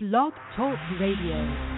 Blog Talk Radio.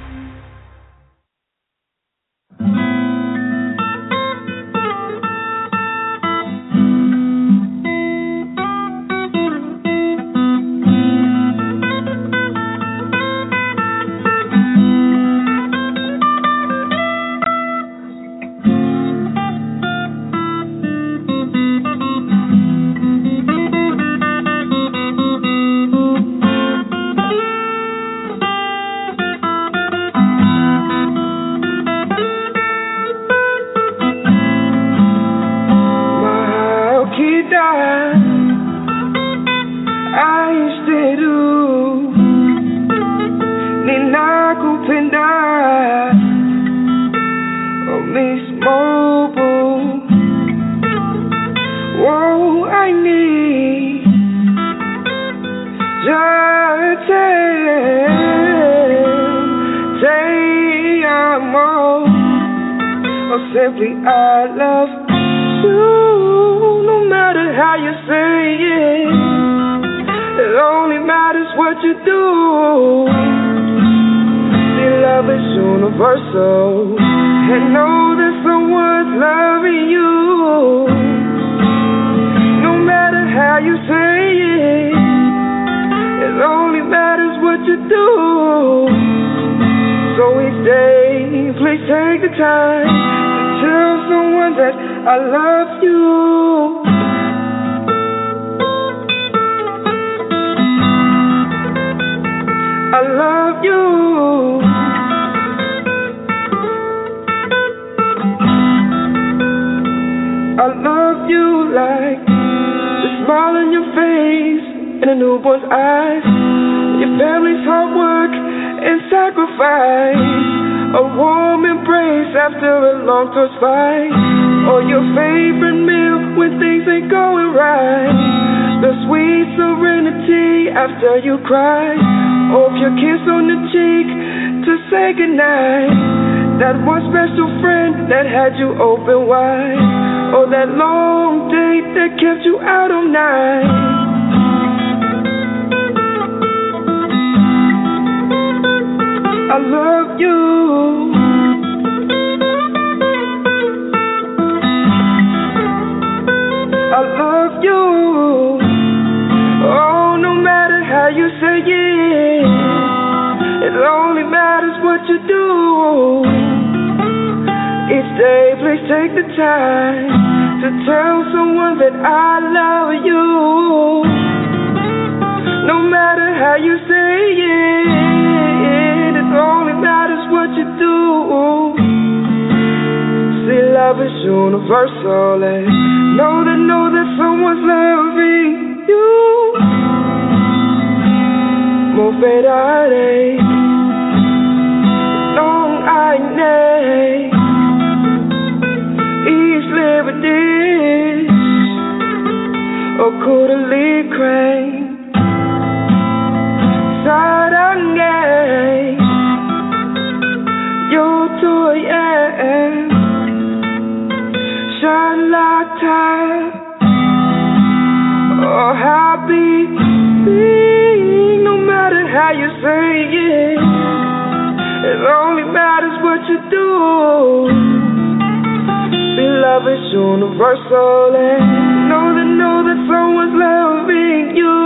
Beloved, universal, and know that know that someone's loving you.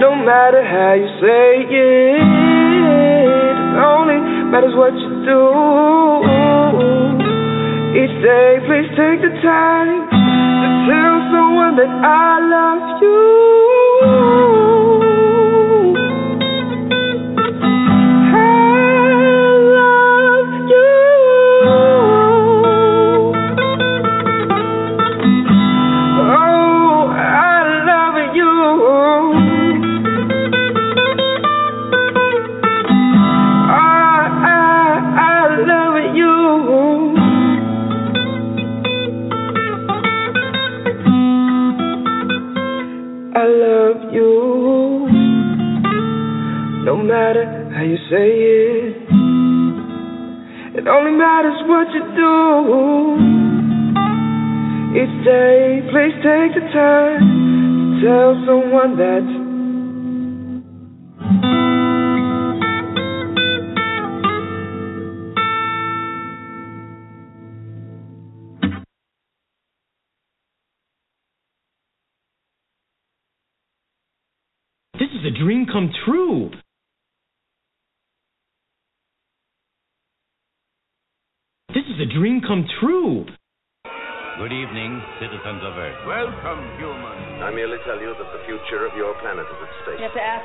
No matter how you say it, it, only matters what you do. Each day, please take the time to tell someone that I love you. say it. It only matters what you do. Each day, please take the time to tell someone that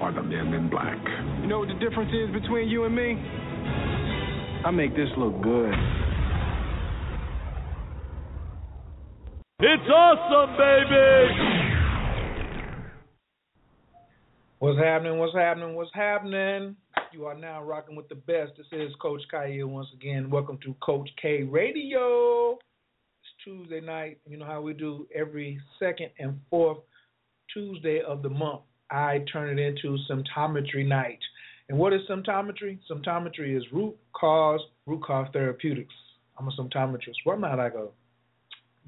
are the men in black. You know what the difference is between you and me? I make this look good. It's awesome, baby! What's happening? What's happening? What's happening? You are now rocking with the best. This is Coach K once again. Welcome to Coach K Radio. It's Tuesday night. You know how we do every second and fourth Tuesday of the month. I turn it into symptometry night. And what is symptometry? Symptometry is root cause, root cause therapeutics. I'm a symptometrist. Well, I'm not like a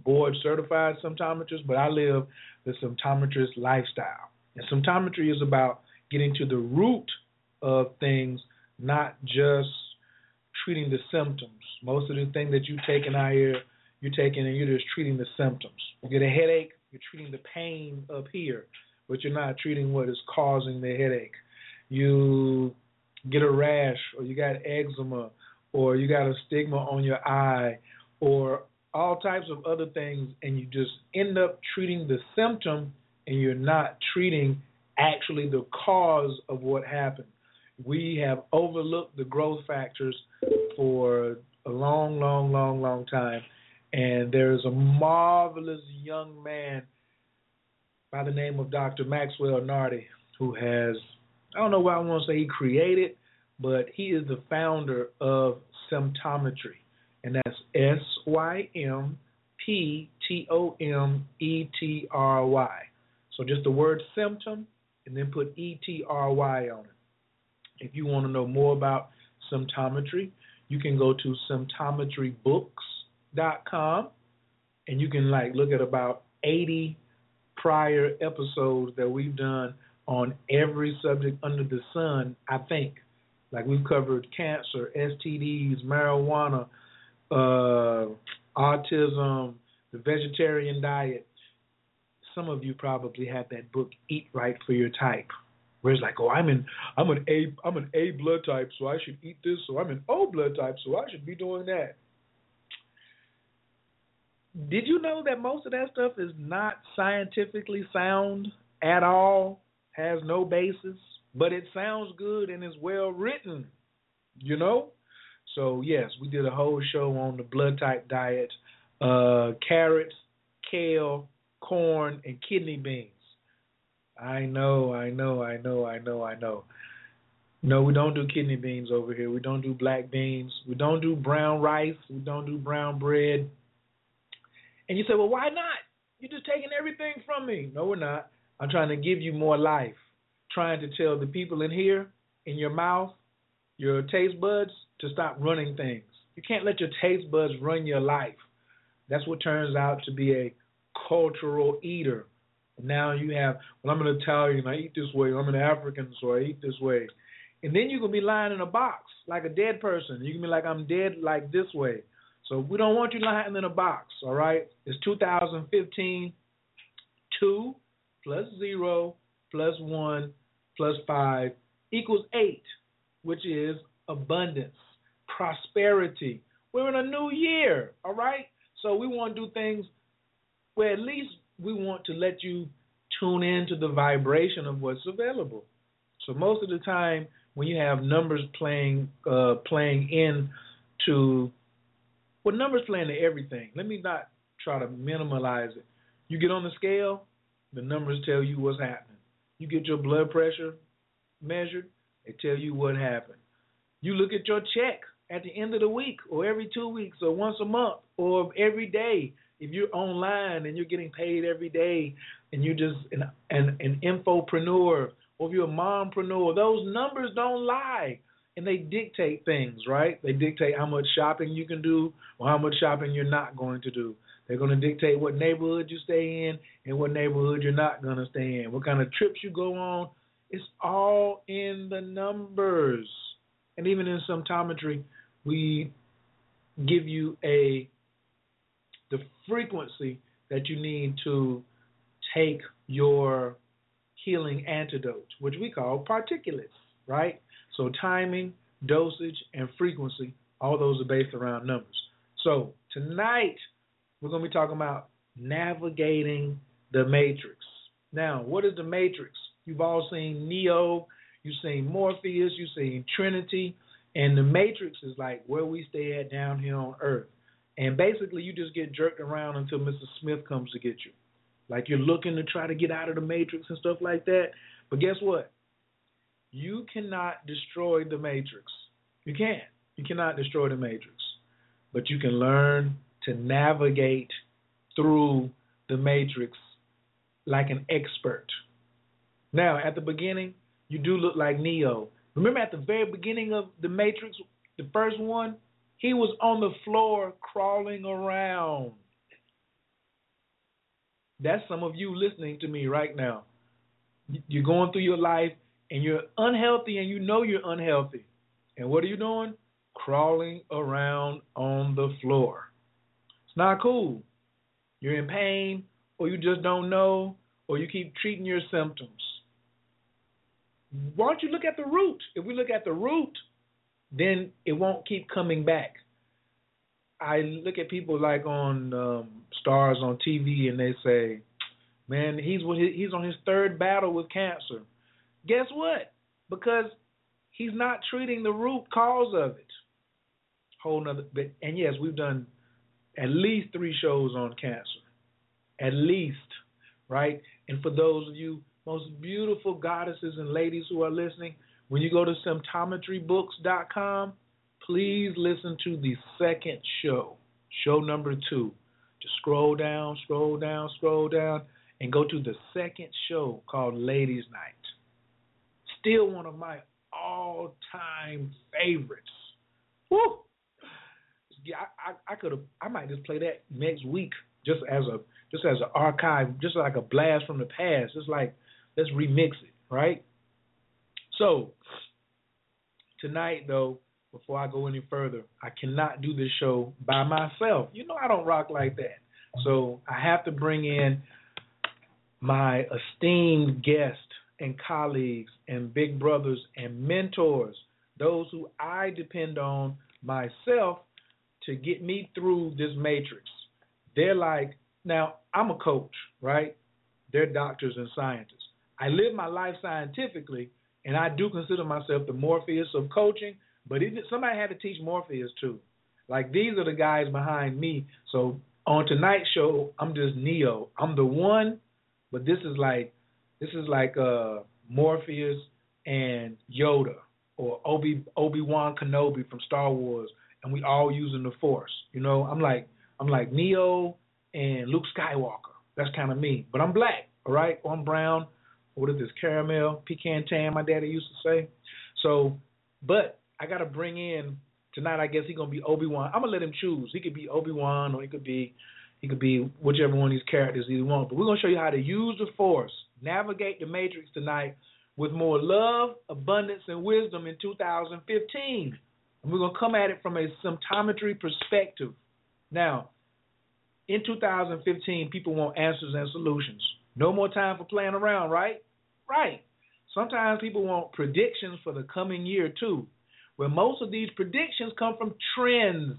board certified symptometrist, but I live the symptometrist lifestyle. And symptometry is about getting to the root of things, not just treating the symptoms. Most of the thing that you take in our ear, you're taking and you're just treating the symptoms. You get a headache, you're treating the pain up here, but you're not treating what is causing the headache. You get a rash, or you got eczema, or you got a stigma on your eye, or all types of other things, and you just end up treating the symptom and you're not treating actually the cause of what happened. We have overlooked the growth factors for a long, long, long, long time. And there's a marvelous young man by the name of Dr. Maxwell Nartey who has, I don't know why I want to say he created, but he is the founder of Symptometry. And that's S Y M P T O M E T R Y. So just the word symptom and then put E T R Y on it. If you want to know more about symptometry, you can go to symptometrybooks.com and you can like look at about 80 prior episodes that we've done on every subject under the sun, I think. Like we've covered cancer, STDs, marijuana, uh, autism, the vegetarian diet, some of you probably have that book Eat Right for Your Type, where it's like, oh, I'm in, I'm an A, I'm an A blood type, so I should eat this. So I'm an O blood type, so I should be doing that. Did you know that most of that stuff is not scientifically sound at all? Has no basis, but it sounds good and is well written. You know. So yes, we did a whole show on the blood type diet, uh, carrots, kale, corn, and kidney beans. I know, I know, I know, I know, I know. No, we don't do kidney beans over here. We don't do black beans. We don't do brown rice. We don't do brown bread. And you say, well, why not? You're just taking everything from me. No, we're not. I'm trying to give you more life. Trying to tell the people in here, in your mouth, your taste buds, to stop running things. You can't let your taste buds run your life. That's what turns out to be a cultural eater. Now you have, well, I'm an Italian, I eat this way. I'm an African, so I eat this way. And then you can be lying in a box like a dead person. You can be like, I'm dead like this way. So we don't want you lying in a box, all right? It's 2015. 2 plus 0 plus 1 plus 5 equals 8, which is abundance, prosperity. We're in a new year, all right? So we want to do things where at least we want to let you tune into the vibration of what's available. So most of the time, when you have numbers playing uh, playing in to well, numbers play into everything. Let me not try to minimalize it. You get on the scale, the numbers tell you what's happening. You get your blood pressure measured, they tell you what happened. You look at your check at the end of the week, or every two weeks, or once a month, or every day if you're online and you're getting paid every day and you're just an, an, an infopreneur or if you're a mompreneur, those numbers don't lie. And they dictate things, right? They dictate how much shopping you can do or how much shopping you're not going to do. They're going to dictate what neighborhood you stay in and what neighborhood you're not going to stay in, what kind of trips you go on. It's all in the numbers. And even in symptometry, we give you a the frequency that you need to take your healing antidote, which we call particulates, right? So timing, dosage, and frequency, all those are based around numbers. So tonight we're going to be talking about navigating the matrix. Now, what is the matrix? You've all seen Neo, you've seen Morpheus, you've seen Trinity, and the matrix is like where we stay at down here on Earth. And basically, you just get jerked around until Mr. Smith comes to get you. Like you're looking to try to get out of the matrix and stuff like that. But guess what? You cannot destroy the matrix. You can't. You cannot destroy the matrix. But you can learn to navigate through the matrix like an expert. Now, at the beginning, you do look like Neo. Remember at the very beginning of the Matrix, the first one, he was on the floor crawling around. That's some of you listening to me right now. You're going through your life and you're unhealthy and you know you're unhealthy. And what are you doing? Crawling around on the floor. It's not cool. You're in pain or you just don't know or you keep treating your symptoms. Why don't you look at the root? If we look at the root, then it won't keep coming back. I look at people like on um, stars on TV, and they say, "Man, he's he's on his third battle with cancer." Guess what? Because he's not treating the root cause of it. Whole nother. And yes, we've done at least three shows on cancer, at least, right? And for those of you most beautiful goddesses and ladies who are listening, when you go to symptometrybooks.com, please listen to the second show, show number two. Just scroll down, scroll down, scroll down, and go to the second show called Ladies Night. Still one of my all time favorites. Woo! Yeah, I, I, I could have. I might just play that next week, just as a just as an archive, just like a blast from the past. Just like let's remix it, right? So tonight, though, before I go any further, I cannot do this show by myself. You know I don't rock like that. So I have to bring in my esteemed guests and colleagues and big brothers and mentors, those who I depend on myself to get me through this matrix. They're like, now I'm a coach, right? They're doctors and scientists. I live my life scientifically, and I do consider myself the Morpheus of coaching. But even somebody had to teach Morpheus too. Like these are the guys behind me. So on tonight's show, I'm just Neo. I'm the one, but this is like this is like uh Morpheus and Yoda or Obi Obi Wan Kenobi from Star Wars, and we all using the Force. You know, I'm like I'm like Neo and Luke Skywalker. That's kind of me, but I'm black, all right? Or I'm brown. What is this? Caramel, pecan tan. My daddy used to say. So, but I got to bring in tonight. I guess he's gonna be Obi Wan. I'm gonna let him choose. He could be Obi Wan, or he could be he could be whichever one of these characters he wants. But we're gonna show you how to use the Force, navigate the Matrix tonight with more love, abundance, and wisdom in 2015. And we're gonna come at it from a symptometry perspective. Now, in 2015, people want answers and solutions. No more time for playing around, right? Right. Sometimes people want predictions for the coming year too where most of these predictions come from trends.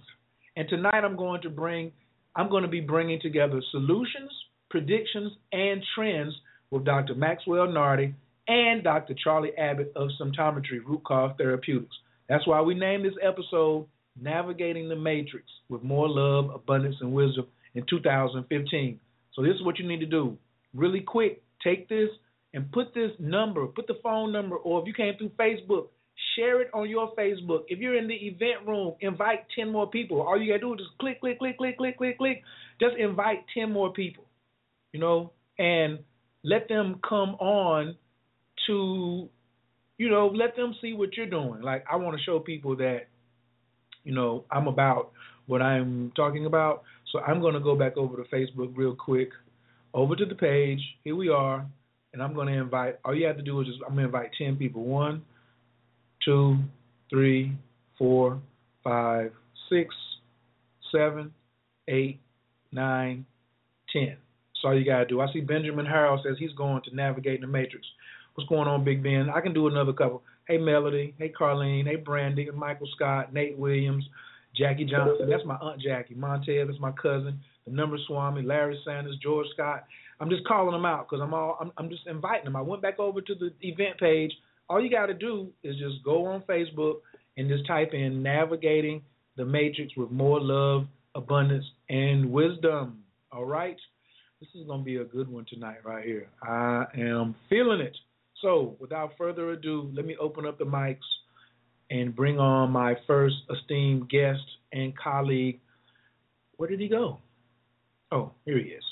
And tonight I'm going to bring I'm going to be bringing together solutions, predictions, and trends with Dr. Maxwell Nartey and Dr. Charlie Abbott of Symptometry Root Cause Therapeutics. That's why we named this episode Navigating the Matrix with More Love, Abundance, and Wisdom in 2015. So this is what you need to do. Really quick, take this and put this number, put the phone number, or if you came through Facebook, Share it on your Facebook. If you're in the event room, invite 10 more people. All you got to do is just click, click, click, click, click, click, click. Just invite 10 more people, you know, and let them come on to, you know, let them see what you're doing. Like I want to show people that, you know, I'm about what I'm talking about. So I'm going to go back over to Facebook real quick, over to the page. Here we are, and I'm going to invite. All you have to do is just I'm going to invite ten people. One, two, three, four, five, six, seven, eight, nine, ten. That's all you gotta do. I see Benjamin Harold says he's going to navigate the matrix. What's going on, Big Ben? I can do another couple. Hey Melody, hey Carlene, hey Brandy, Michael Scott, Nate Williams, Jackie Johnson. That's my aunt Jackie. Montez, that's my cousin. The number Swami, Larry Sanders, George Scott. I'm just calling them out because I'm all I'm, I'm just inviting them. I went back over to the event page. All you got to do is just go on Facebook and just type in navigating the matrix with more love, abundance, and wisdom. All right. This is going to be a good one tonight, right here. I am feeling it. So, without further ado, let me open up the mics and bring on my first esteemed guest and colleague. Where did he go? Oh, here he is.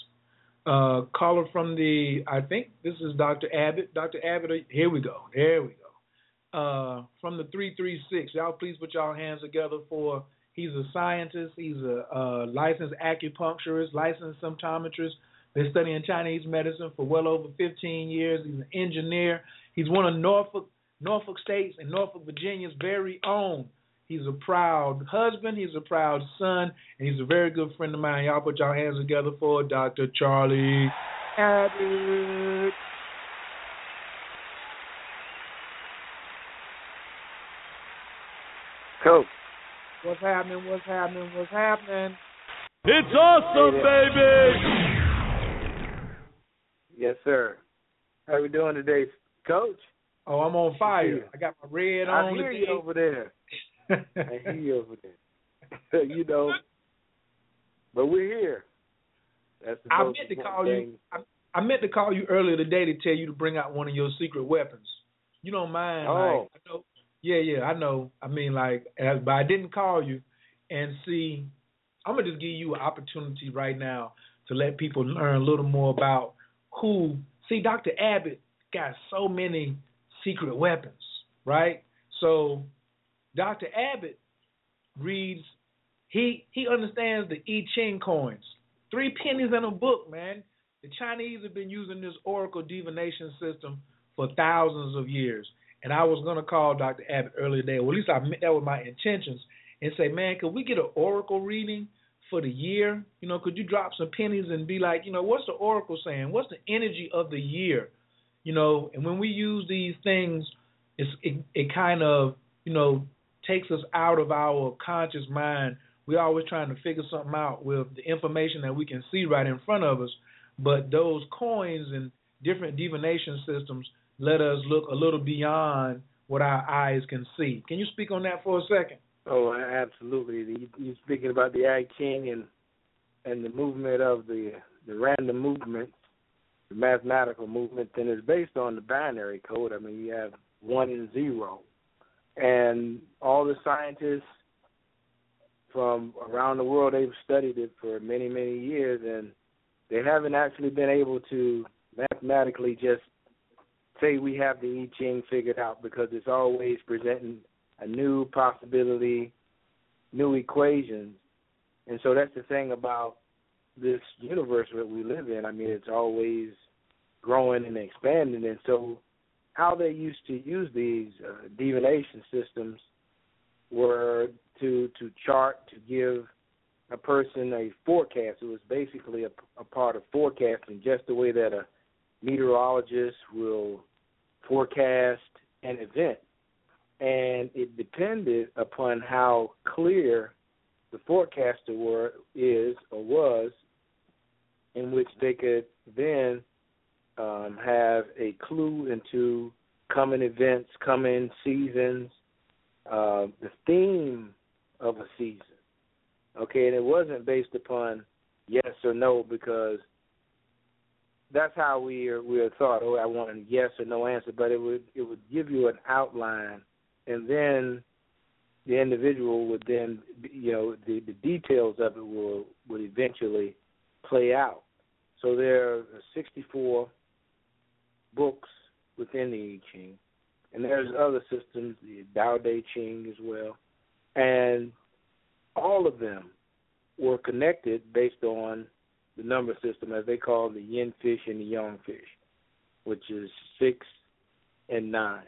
Uh, caller from the, I think this is Dr. Abbott. Dr. Abbott, here we go. There we go. Uh, from the 336. Y'all please put y'all hands together for, he's a scientist, he's a, a licensed acupuncturist, licensed symptometrist, been studying Chinese medicine for well over 15 years. He's an engineer. He's one of Norfolk Norfolk State's and Norfolk Virginia's very own. He's a proud husband. He's a proud son, and he's a very good friend of mine. Y'all put y'all hands together for Dr. Charlie Abbott. Coach. What's happening? What's happening? What's happening? It's awesome, baby. Yes, sir. How we doing today, Coach? Oh, I'm on fire. I got my red I on. hear today. you over there. I hear you over there. you know, but we're here. That's the I meant to call thing. you. I, I meant to call you earlier today to tell you to bring out one of your secret weapons. You don't mind? Oh. Like, I know, yeah, yeah, I know. I mean, like, but I didn't call you and see. I'm gonna just give you an opportunity right now to let people learn a little more about who. See, Dr. Abbott got so many secret weapons, right? So, Dr. Abbott reads. He he understands the I Ching coins. Three pennies in a book, man. The Chinese have been using this oracle divination system for thousands of years. And I was gonna call Dr. Abbott earlier today. Well, at least I meant that with my intentions, and say, man, could we get an oracle reading for the year? You know, could you drop some pennies and be like, you know, what's the oracle saying? What's the energy of the year? You know, and when we use these things, it's, it it kind of you know takes us out of our conscious mind. We're always trying to figure something out with the information that we can see right in front of us. But those coins and different divination systems let us look a little beyond what our eyes can see. Can you speak on that for a second? Oh, absolutely. You- You're speaking about the I Ching and and the movement of the the random movement, the mathematical movement, and it's based on the binary code. I mean, you have one and zero, and all the scientists from around the world they've studied it for many many years, and they haven't actually been able to mathematically just say we have the I Ching figured out because it's always presenting a new possibility, new equations. And so that's the thing about this universe that we live in. I mean, it's always growing and expanding. And so, how they used to use these uh, divination systems were to to chart to give a person a forecast. It was basically a, a part of forecasting, just the way that a meteorologist will forecast an event and it depended upon how clear the forecaster were is or was, in which they could then um, have a clue into coming events, coming seasons, uh, the theme of a season. Okay, and it wasn't based upon yes or no because that's how we are, we are thought. Oh, I want a yes or no answer, but it would it would give you an outline and then the individual would then you know the the details of it will would eventually play out. So there are 64 books within the I Ching, and there's other systems, the Tao Te Ching as well, and all of them were connected based on the number system, as they call the yin fish and the yang fish, which is six and nine,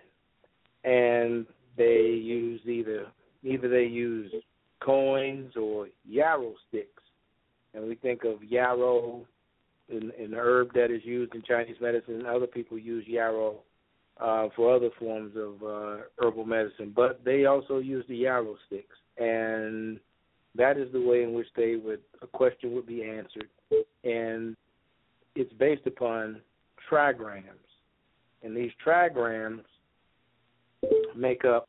and they use either either they use coins or yarrow sticks, and we think of yarrow, an, an herb that is used in Chinese medicine. and Other people use yarrow uh, for other forms of uh, herbal medicine, but they also use the yarrow sticks, and that is the way in which they would a question would be answered, and it's based upon trigrams, and these trigrams make up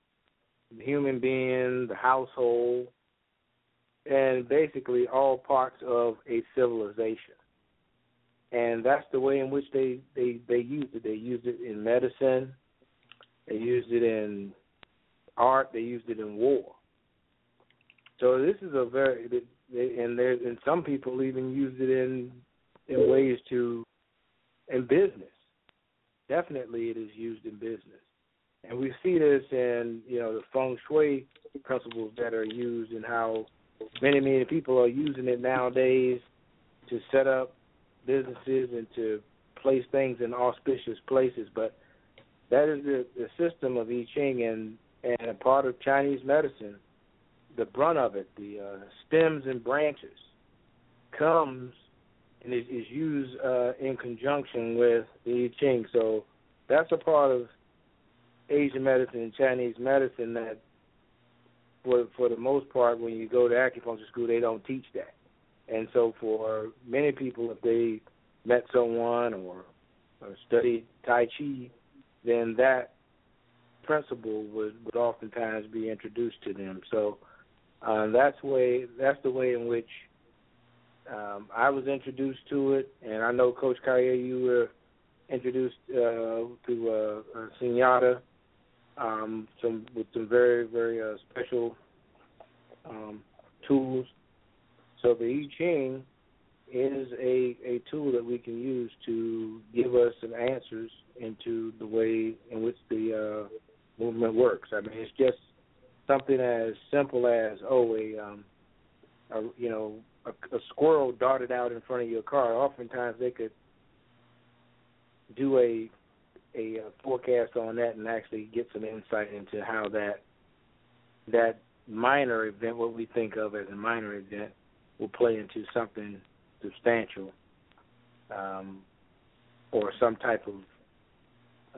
the human being, the household, and basically all parts of a civilization. And that's the way in which they they they used it. They used it in medicine. They used it in art. They used it in war. So this is a very and there and some people even use it in in ways to in business. Definitely, it is used in business, and we see this in you know the feng shui principles that are used and how many many people are using it nowadays to set up businesses and to place things in auspicious places. But that is the, the system of I Ching and and a part of Chinese medicine the brunt of it, the uh, stems and branches, comes and is, is used uh, in conjunction with the I Ching. So that's a part of Asian medicine and Chinese medicine that, for for the most part, when you go to acupuncture school, they don't teach that. And so for many people, if they met someone or, or studied Tai Chi, then that principle would, would oftentimes be introduced to them. So uh, that's way that's the way in which um, I was introduced to it, and I know Coach Khayr, you were introduced uh, to uh, uh, Sunyata, um, some with some very very uh, special um, tools. So the I Ching is a a tool that we can use to give us some answers into the way in which the uh, movement works. I mean, it's just something as simple as oh a um a you know a, a squirrel darted out in front of your car oftentimes they could do a a forecast on that and actually get some insight into how that that minor event what we think of as a minor event will play into something substantial um or some type of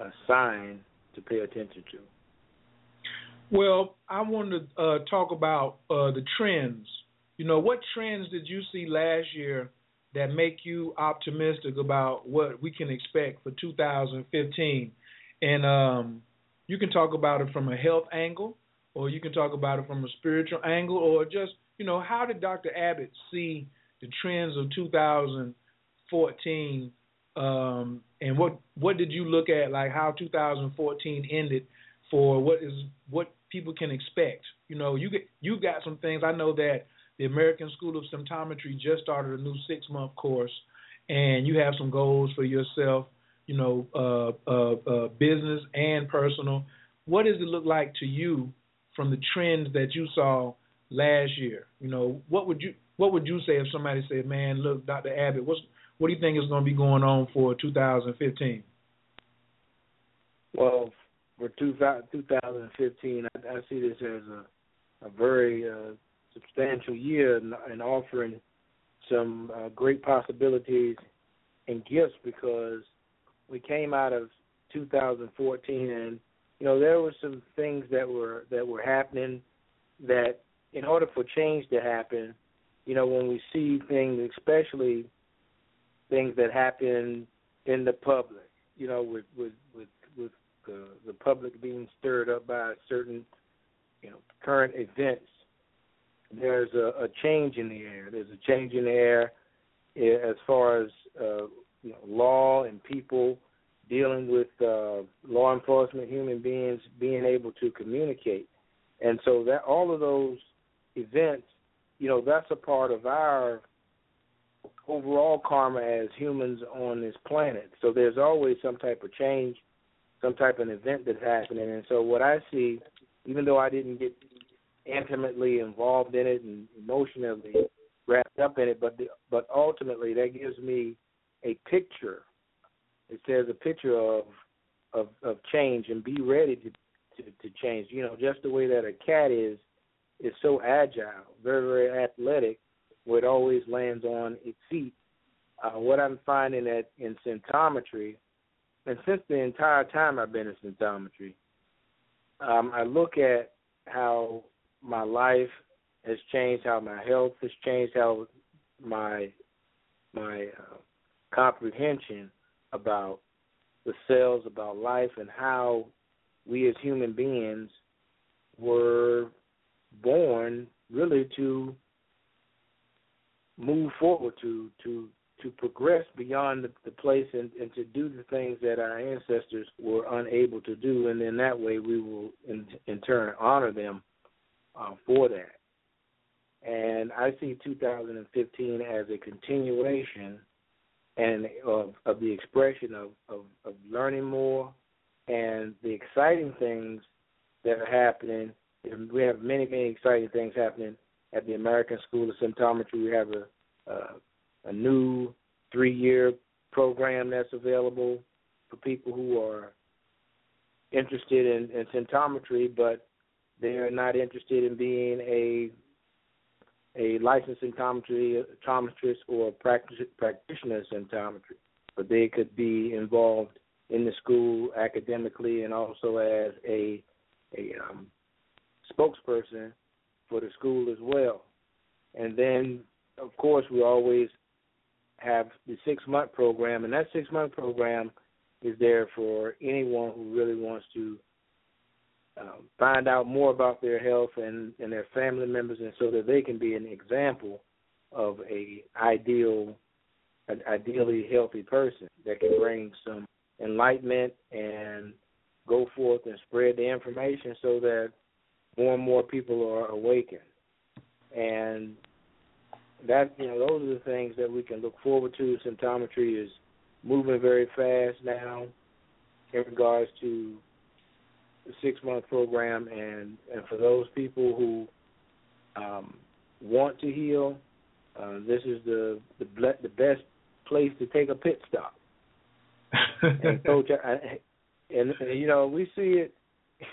a sign to pay attention to well, I wanted to uh, talk about uh, the trends. You know, what trends did you see last year that make you optimistic about what we can expect for 2015? And um, you can talk about it from a health angle, or you can talk about it from a spiritual angle, or just, you know, how did Dr. Abbott see the trends of 2014? Um, and what what did you look at, like how 2014 ended for what is what people can expect. You know, you get you got some things. I know that the American School of Symptometry just started a new six month course, and you have some goals for yourself. You know, uh, uh, uh, business and personal. What does it look like to you from the trends that you saw last year? You know, what would you what would you say if somebody said, "Man, look, Dr. Abbott, what's what do you think is going to be going on for 2015?" Well, for 2015, I, I see this as a, a very uh, substantial year and, in offering some uh, great possibilities and gifts because we came out of 2014 and you know there were some things that were that were happening that in order for change to happen you know when we see things especially things that happen in the public you know with with with with the the public being stirred up by certain you know current events. There's a, a change in the air. There's a change in the air eh, as far as uh, you know, law and people dealing with uh, law enforcement, human beings being able to communicate, and so that all of those events, you know, that's a part of our overall karma as humans on this planet. So there's always some type of change some type of event that's happening. And so what I see, even though I didn't get intimately involved in it and emotionally wrapped up in it, but the, but ultimately that gives me a picture. It says a picture of of of change and be ready to to, to change. You know, just the way that a cat is is so agile, very very athletic, where it always lands on its feet. Uh, what I'm finding that in symptometry, and since the entire time I've been in symptometry, um, I look at how my life has changed, how my health has changed, how my my uh, comprehension about the cells, about life, and how we as human beings were born really to move forward, to to to progress beyond the, the place and, and to do the things that our ancestors were unable to do, and in that way we will in, in turn honor them uh, for that. And I see 2015 as a continuation and of, of the expression of, of, of learning more and the exciting things that are happening. We have many, many exciting things happening at the American School of Symptometry. We have a, a, a new three-year program that's available for people who are interested in, in symptometry, but they are not interested in being a a licensed symptometry, or practice, practitioner of symptometry, but they could be involved in the school academically and also as a a um, spokesperson for the school as well. And then, of course, we always have the six month program, and that six month program is there for anyone who really wants to um, find out more about their health and, and their family members, and so that they can be an example of a ideal, an ideally healthy person that can bring some enlightenment and go forth and spread the information so that more and more people are awakened. And that you know, those are the things that we can look forward to. Symptometry is moving very fast now in regards to six month program, and and for those people who um, want to heal, uh, this is the the the best place to take a pit stop. and coach, I, and, and you know we see it,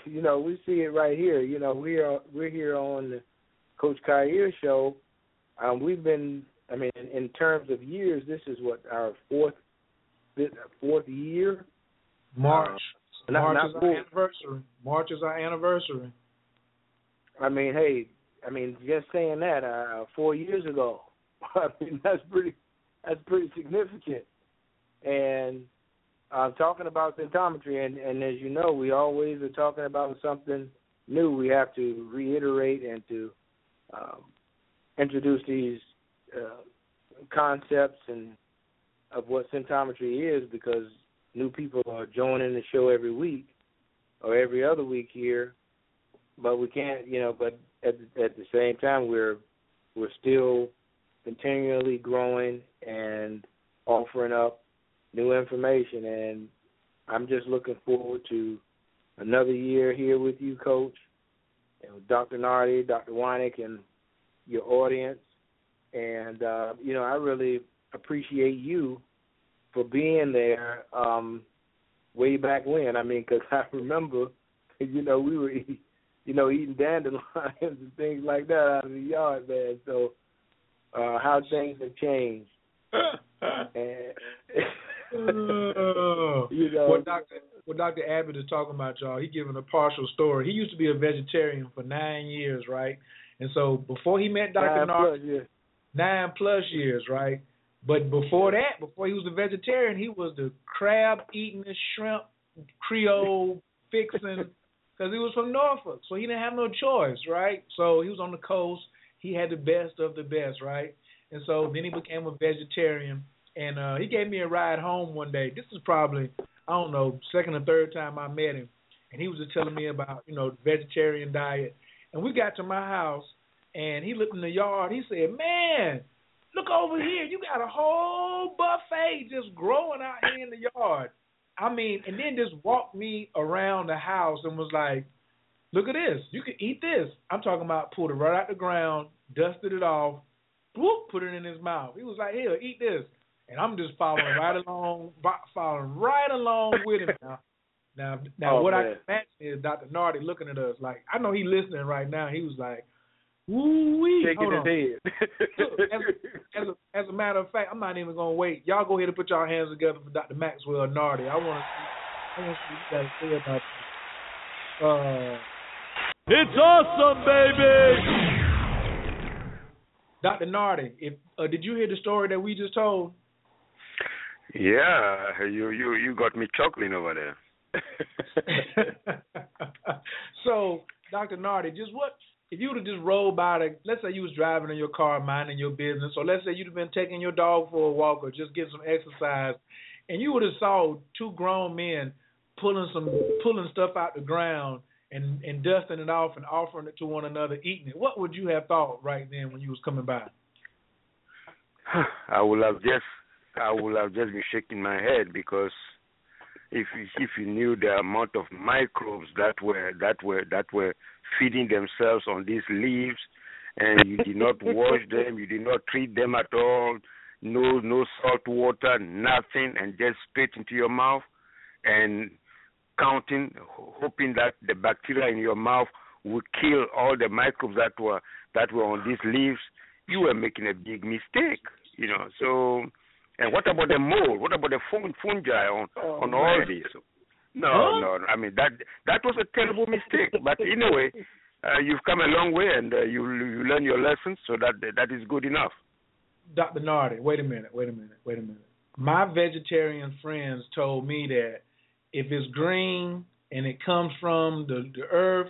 you know we see it right here. You know we are we're here on the Coach Khayr show. Um, we've been, I mean, in, in terms of years, this is what our fourth fourth year. March. Uh, March not, is our anniversary. March is our anniversary. I mean, hey, I mean, just saying that uh, four years ago, I mean that's pretty that's pretty significant. And I'm uh, talking about symptometry, and, and as you know, we always are talking about something new. We have to reiterate and to um, introduce these uh, concepts and of what symptometry is because new people are joining the show every week or every other week here, but we can't, you know. But at at the same time, we're we're still continually growing and offering up new information, and I'm just looking forward to another year here with you, Coach, and with Dr. Nartey, Dr. Weinig, and your audience. And uh, you know, I really appreciate you for being there um, way back when. I mean, because I remember, you know, we were, you know, eating dandelions and things like that out of the yard, man. So uh, how things have changed. and, you know, what Doctor what Doctor Abbott is talking about, y'all. He giving a partial story. He used to be a vegetarian for nine years, right? And so before he met Doctor nine plus years, right? But before that, before he was a vegetarian, he was the crab eating, the shrimp Creole fixing, because he was from Norfolk, so he didn't have no choice, right? So he was on the coast. He had the best of the best, right? And so then he became a vegetarian, and uh he gave me a ride home one day. This is probably I don't know second or third time I met him, and he was just telling me about you know vegetarian diet. And we got to my house, and he looked in the yard. He said, "Man." Look over here. You got a whole buffet just growing out here in the yard. I mean, and then just walked me around the house and was like, "Look at this. You can eat this." I'm talking about pulled it right out the ground, dusted it off, whoop, put it in his mouth. He was like, "Here, eat this," and I'm just following right along, following right along with him now. Now, now, oh, what man. I can imagine is Dr. Nartey looking at us like I know he listening right now. He was like, "Woo wee!" Shaking Hold his on. head. Look, as, a, as, a, as a matter of fact, I'm not even gonna wait. Y'all go ahead and put y'all hands together for Dr. Maxwell Nartey. I want to, I want to see what you guys say about this. Uh, It's awesome, baby. Dr. Nartey, if uh, did you hear the story that we just told? Yeah, you you you got me chuckling over there. so, Dr. Nartey, just what if you would have just rolled by the let's say you was driving in your car minding your business, or let's say you'd have been taking your dog for a walk or just getting some exercise, and you would have saw two grown men pulling some pulling stuff out the ground and and dusting it off and offering it to one another, eating it. What would you have thought right then when you was coming by? I would have just I would have just been shaking my head because if if you knew the amount of microbes that were that were that were feeding themselves on these leaves and you did not wash them, you did not treat them at all, no no salt water, nothing, and just straight into your mouth and counting, hoping that the bacteria in your mouth would kill all the microbes that were that were on these leaves, you were making a big mistake, you know. So, and what about the mold? What about the fungi on Oh, on all man. this? No, Huh? no. I mean that that was a terrible mistake. But anyway, uh, you've come a long way, and uh, you you learn your lessons, so that that is good enough. Dr. Nartey, wait a minute, wait a minute, wait a minute. My vegetarian friends told me that if it's green and it comes from the, the earth,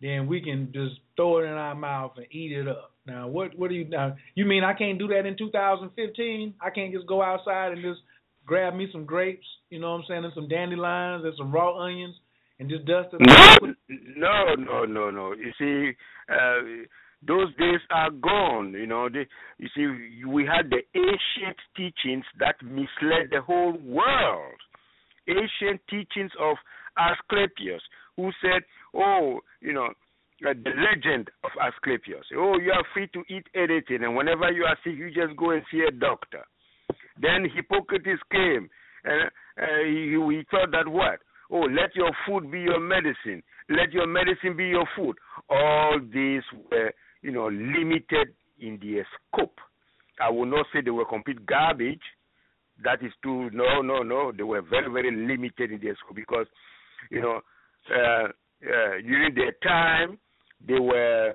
then we can just throw it in our mouth and eat it up. Now, what what do you now? You mean I can't do that in 2015? I can't just go outside and just grab me some grapes, you know what I'm saying, and some dandelions and some raw onions and just dust it. No, no, no, no. You see, uh, those days are gone. You know, they, you see, we had the ancient teachings that misled the whole world. Ancient teachings of Asclepius, who said, "Oh, you know." Uh, the legend of Asclepius. Oh, you are free to eat anything, and whenever you are sick, you just go and see a doctor. Then Hippocrates came, and uh, he, he thought that what? Oh, let your food be your medicine. Let your medicine be your food. All these were, you know, limited in their scope. I will not say they were complete garbage. That is too. No, no, no. They were very, very limited in their scope because, you know, uh, uh, during their time, they were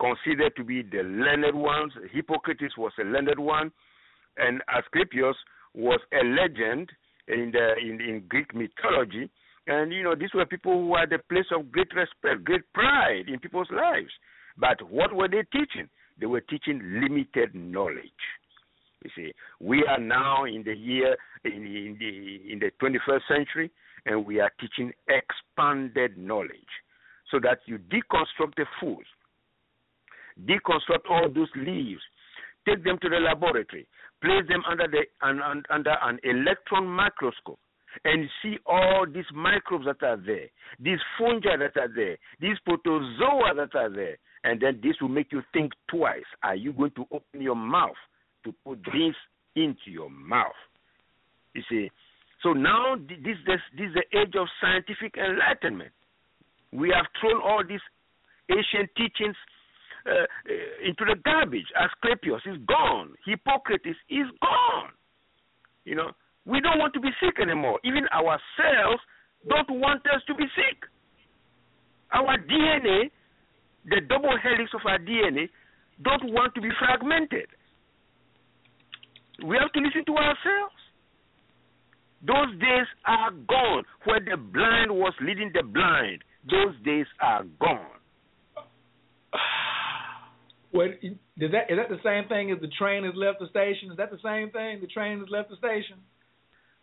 considered to be the learned ones. Hippocrates was a learned one, and Asclepius was a legend in the in, in Greek mythology. And you know, these were people who had a place of great respect, great pride in people's lives. But what were they teaching? They were teaching limited knowledge. You see, we are now in the year in, in the in the 21st century, and we are teaching expanded knowledge, so that you deconstruct the foods, deconstruct all those leaves, take them to the laboratory, place them under the un, un, under an electron microscope, and see all these microbes that are there, these fungi that are there, these protozoa that are there, and then this will make you think twice. Are you going to open your mouth to put this into your mouth? You see. So now this this, this is the age of scientific enlightenment. We have thrown all these ancient teachings uh, into the garbage. Asclepius is gone. Hippocrates is gone. You know, we don't want to be sick anymore. Even ourselves don't want us to be sick. Our DNA, the double helix of our DNA, don't want to be fragmented. We have to listen to ourselves. Those days are gone where the blind was leading the blind. Those days are gone. What is that? Is that the same thing as the train has left the station? Is that the same thing? The train has left the station.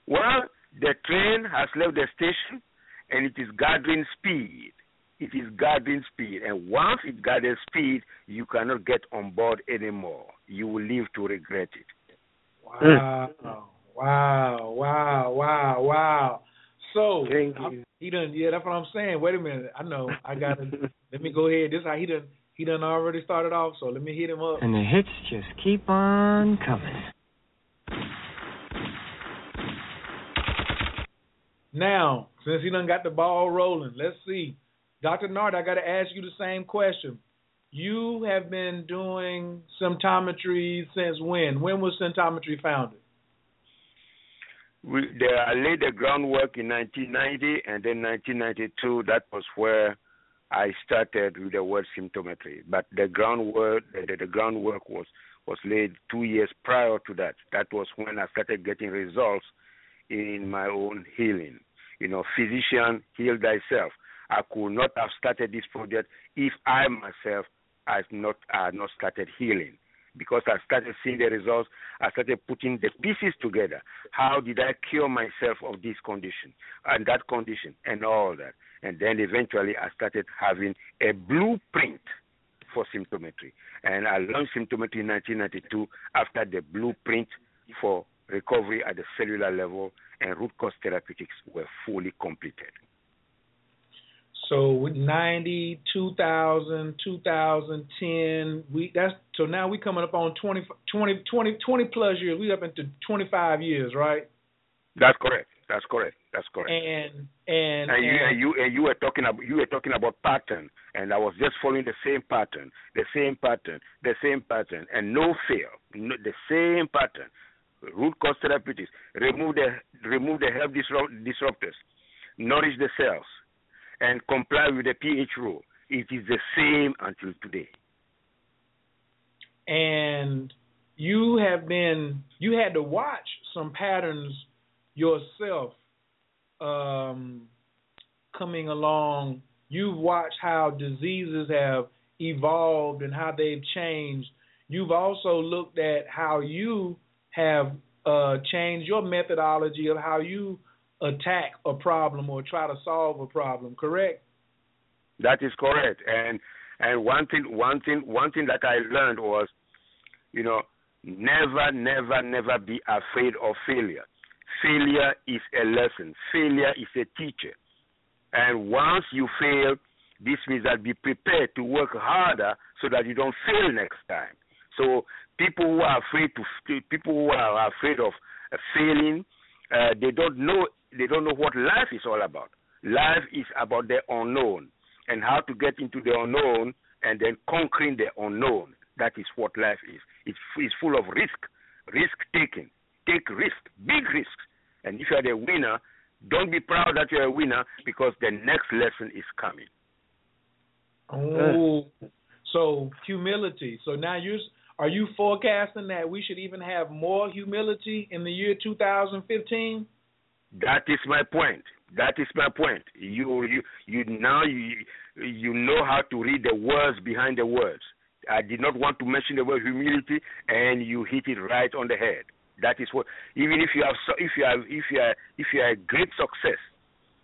Well, the train has left the station, and it is gathering speed. It is gathering speed, and once it gathers speed, you cannot get on board anymore. You will live to regret it. Hmm. Wow. Wow, wow, wow, wow. So Thank you. he done. Yeah, that's what I'm saying. Wait a minute. I know. I got to. let me go ahead. This how he done. He done already started off. So let me hit him up. And the hits just keep on coming. Now, since he done got the ball rolling, let's see. Dr. Nard, I got to ask you the same question. You have been doing symptometry since when? When was symptometry founded? We, they, I laid the groundwork in 1990, and then 1992. That was where I started with the word symptometry. But the groundwork, the, the groundwork was was laid two years prior to that. That was when I started getting results in my own healing. You know, physician, heal thyself. I could not have started this project if I myself had not had not started healing. Because I started seeing the results, I started putting the pieces together. How did I cure myself of this condition and that condition and all that? And then eventually I started having a blueprint for symptometry. And I launched symptometry in 1992 after the blueprint for recovery at the cellular level and root cause therapeutics were fully completed. So with 90, 2000, 2010, we that's so now we coming up on 20, 20, 20, 20 plus years. We up into 25 years, right? That's correct. That's correct. That's correct. And and and you, and, you and you were talking about you were talking about pattern, and I was just following the same pattern, the same pattern, the same pattern, and no fail, no, the same pattern. Root cause therapeutics, remove the remove the health disrupt, disruptors, nourish the cells, and comply with the pH rule. It is the same until today. and you have been you had to watch some patterns yourself um, coming along. You've watched how diseases have evolved and how they've changed. You've also looked at how you have uh, changed your methodology of how you attack a problem or try to solve a problem. Correct? That is correct. And and one thing one thing one thing that I learned was, you know, never, never, never be afraid of failure. Failure is a lesson. Failure is a teacher. And once you fail, this means that be prepared to work harder so that you don't fail next time. So people who are afraid to people who are afraid of failing, uh, they don't know they don't know what life is all about. Life is about the unknown and how to get into the unknown and then conquering the unknown. That is what life is. It's, full of risk, risk taking. Take risk, big risks. And if you are the winner, don't be proud that you're a winner because the next lesson is coming. Oh, so humility. So now you are you forecasting that we should even have more humility in the year 2015? That is my point. That is my point. You you you now you you know how to read the words behind the words. I did not want to mention the word humility, and you hit it right on the head. That is what. Even if you have if you have if you are if you are a great success,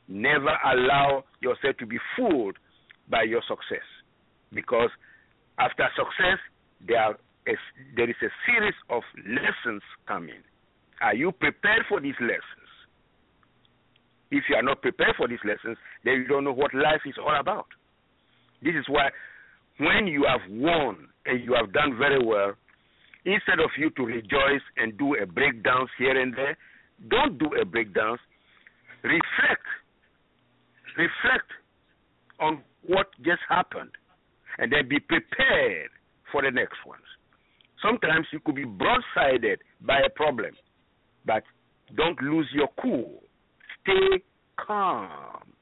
never allow yourself to be fooled by your success, because after success there are a, there is a series of lessons coming. Are you prepared for these lessons? If you are not prepared for these lessons, then you don't know what life is all about. This is why when you have won and you have done very well, instead of you to rejoice and do a breakdance here and there, don't do a breakdance. Reflect. Reflect on what just happened and then be prepared for the next ones. Sometimes you could be broadsided by a problem, but don't lose your cool. Stay calm.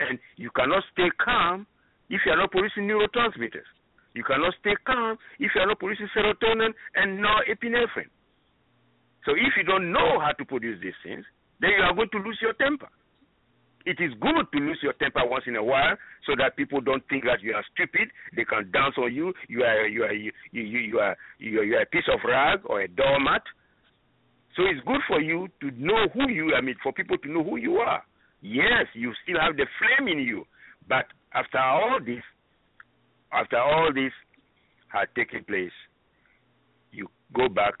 And you cannot stay calm if you are not producing neurotransmitters. You cannot stay calm if you are not producing serotonin and norepinephrine. So if you don't know how to produce these things, then you are going to lose your temper. It is good to lose your temper once in a while so that people don't think that you are stupid. They can dance on you. You are you are you you, you are you you are a piece of rag or a doormat. So it's good for you to know who you I mean for people to know who you are. Yes, you still have the flame in you, but after all this, after all this had taken place, you go back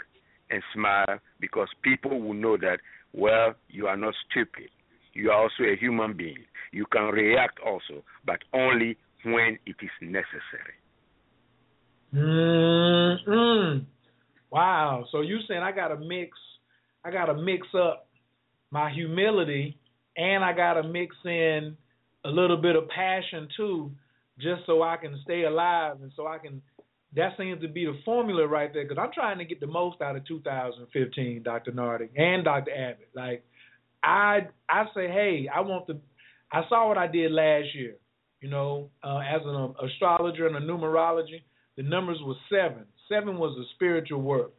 and smile because people will know that well you are not stupid. you are also a human being. You can react also, but only when it is necessary. Mm-mm. Wow. So you saying I gotta mix I gotta mix up my humility and I gotta mix in a little bit of passion too, just so I can stay alive and so I can that seems to be the formula right there because I'm trying to get the most out of 2015, Dr. Nartey and Dr. Abbott. Like, I I say, hey, I want to. I saw what I did last year. You know, uh, as an um, astrologer and a numerology, the numbers were seven. Seven was a spiritual work.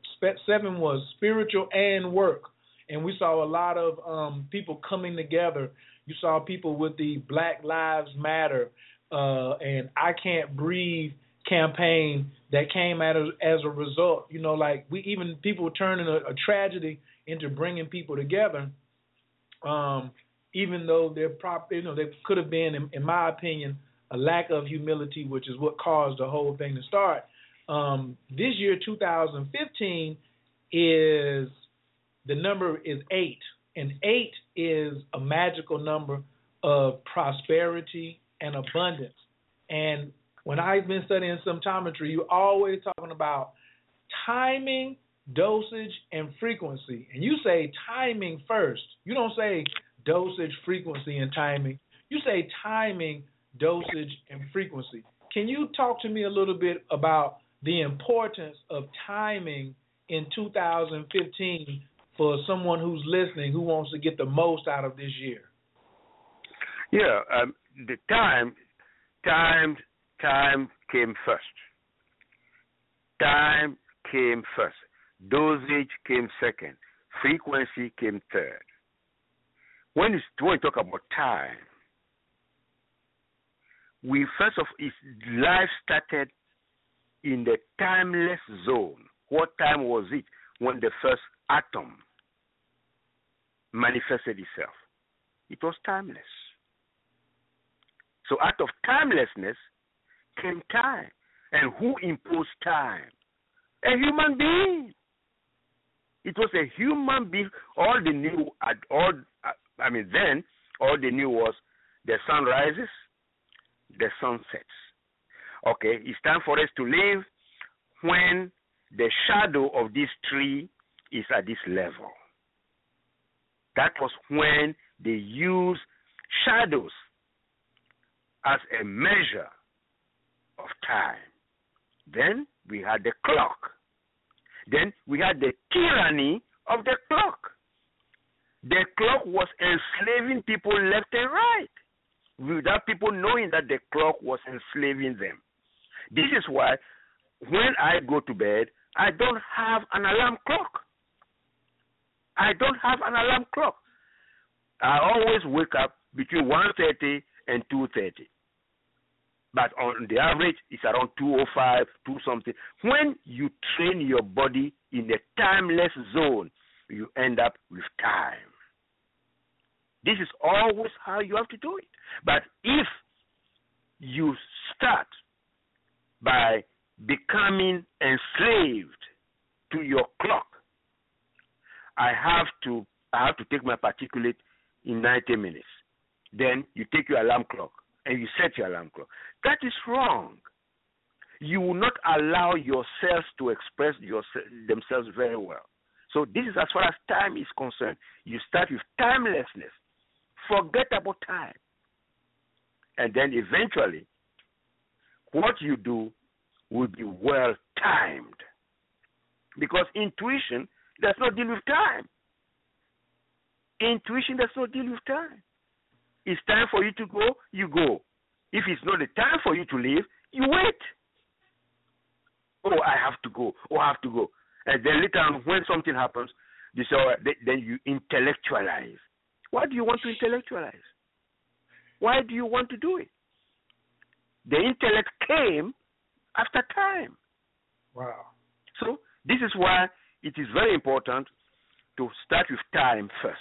Seven was spiritual and work, and we saw a lot of um, people coming together. You saw people with the Black Lives Matter uh, and I Can't Breathe campaign that came out as, as a result. You know, like we even people turning a, a tragedy into bringing people together. Um, even though they're prop, you know, there could have been, in, in, my opinion, a lack of humility, which is what caused the whole thing to start. Um, this year, 2015, is the number is eight, and eight is a magical number of prosperity and abundance. And when I've been studying symptometry, you're always talking about timing, dosage, and frequency. And you say timing first. You don't say dosage, frequency, and timing. You say timing, dosage, and frequency. Can you talk to me a little bit about the importance of timing in 2015 for someone who's listening who wants to get the most out of this year? Yeah, um, the time, time time came first. Time came first. Dosage came second. Frequency came third. When, you, when we talk about time, we first of its life started in the timeless zone. What time was it when the first atom manifested itself? It was timeless. So out of timelessness came time. And who imposed time? A human being. It was a human being. All they knew, all uh, I mean, then all they knew was the sun rises, the sun sets. Okay, it's time for us to live when the shadow of this tree is at this level. That was when they used shadows as a measure of time. Then we had the clock. Then we had the tyranny of the clock. The clock was enslaving people left and right without people knowing that the clock was enslaving them. This is why when I go to bed, I don't have an alarm clock. I don't have an alarm clock. I always wake up between 1.30 and 2.30 but on the average it's around 205 2 something when you train your body in a timeless zone you end up with time this is always how you have to do it but if you start by becoming enslaved to your clock i have to i have to take my particulate in 90 minutes then you take your alarm clock and you set your alarm clock. That is wrong. You will not allow yourselves to express your, themselves very well. So this is as far as time is concerned. You start with timelessness. Forget about time. And then eventually, what you do will be well timed. Because intuition does not deal with time. Intuition does not deal with time. It's time for you to go, you go. If it's not the time for you to leave, you wait. Oh, I have to go. Oh, I have to go. And then later on, when something happens, you say, oh, then you intellectualize. Why do you want to intellectualize? Why do you want to do it? The intellect came after time. Wow. So this is why it is very important to start with time first.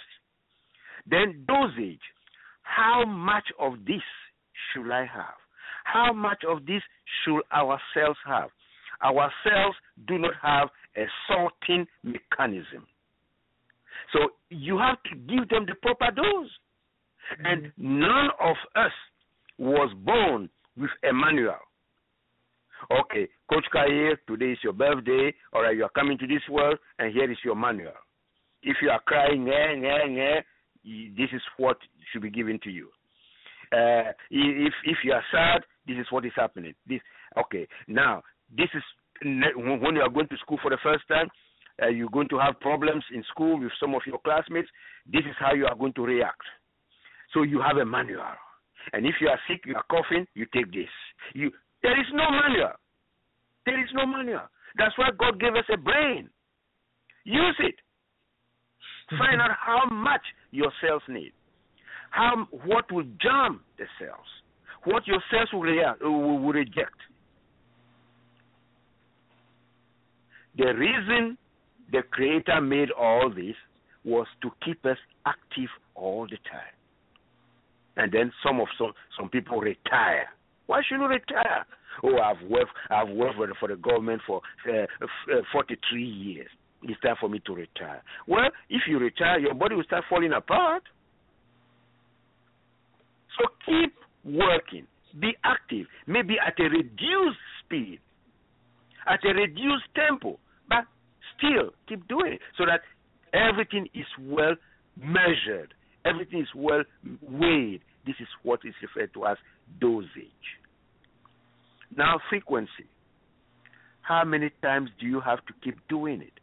Then dosage how much of this should I have? How much of this should our cells have? Our cells do not have a sorting mechanism. So you have to give them the proper dose. And mm-hmm. none of us was born with a manual. Okay, Coach Kaye, today is your birthday, or you are coming to this world, and here is your manual. If you are crying, eh, eh, eh, this is what should be given to you. Uh, if if you are sad, this is what is happening. This okay. Now this is when you are going to school for the first time. Uh, you're going to have problems in school with some of your classmates. This is how you are going to react. So you have a manual. And if you are sick, you are coughing, you take this. You there is no manual. There is no manual. That's why God gave us a brain. Use it. Find out how much your cells need. How what will jam the cells. What your cells will, will, will reject. The reason the Creator made all this was to keep us active all the time. And then some of some some people retire. Why should you retire? Oh, I've worked I've worked for the government for uh, uh 43 years. It's time for me to retire. Well, if you retire, your body will start falling apart. So keep working. Be active. Maybe at a reduced speed, at a reduced tempo, but still keep doing it so that everything is well measured, everything is well weighed. This is what is referred to as dosage. Now, frequency. How many times do you have to keep doing it?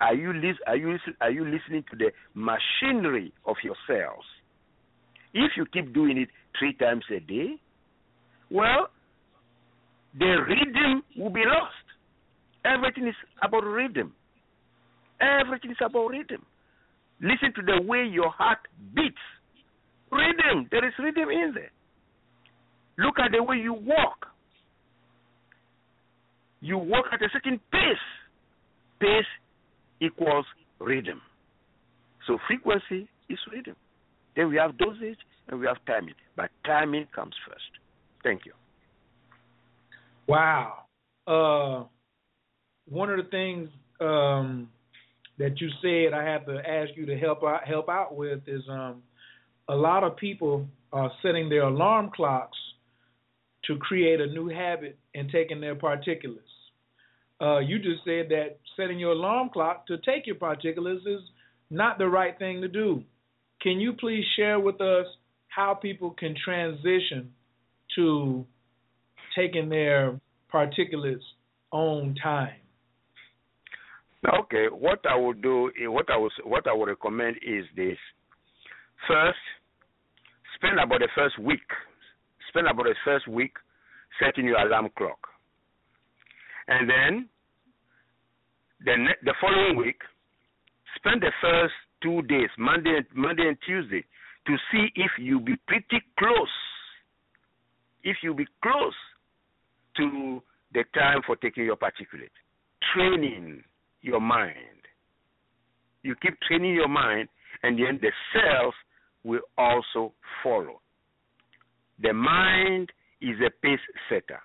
Are you, are, you are you listening to the machinery of your cells? If you keep doing it three times a day, well, the rhythm will be lost. Everything is about rhythm. Everything is about rhythm. Listen to the way your heart beats. Rhythm. There is rhythm in there. Look at the way you walk. You walk at a certain pace. Pace equals rhythm. So frequency is rhythm. Then we have dosage and we have timing. But timing comes first. Thank you. Wow. Uh, one of the things um, that you said I have to ask you to help out help out with is um, a lot of people are setting their alarm clocks to create a new habit and taking their particulars. Uh, you just said that setting your alarm clock to take your particulars is not the right thing to do. Can you please share with us how people can transition to taking their particulates on time? Okay, what I will do, eh, what I will, what I would recommend is this. First, spend about the first week, spend about the first week setting your alarm clock, and then the the following week, spend the first two days, Monday and Monday and Tuesday, to see if you be pretty close. If you be close to the time for taking your particulate, training your mind. You keep training your mind, and then the cells will also follow. The mind is a pace setter.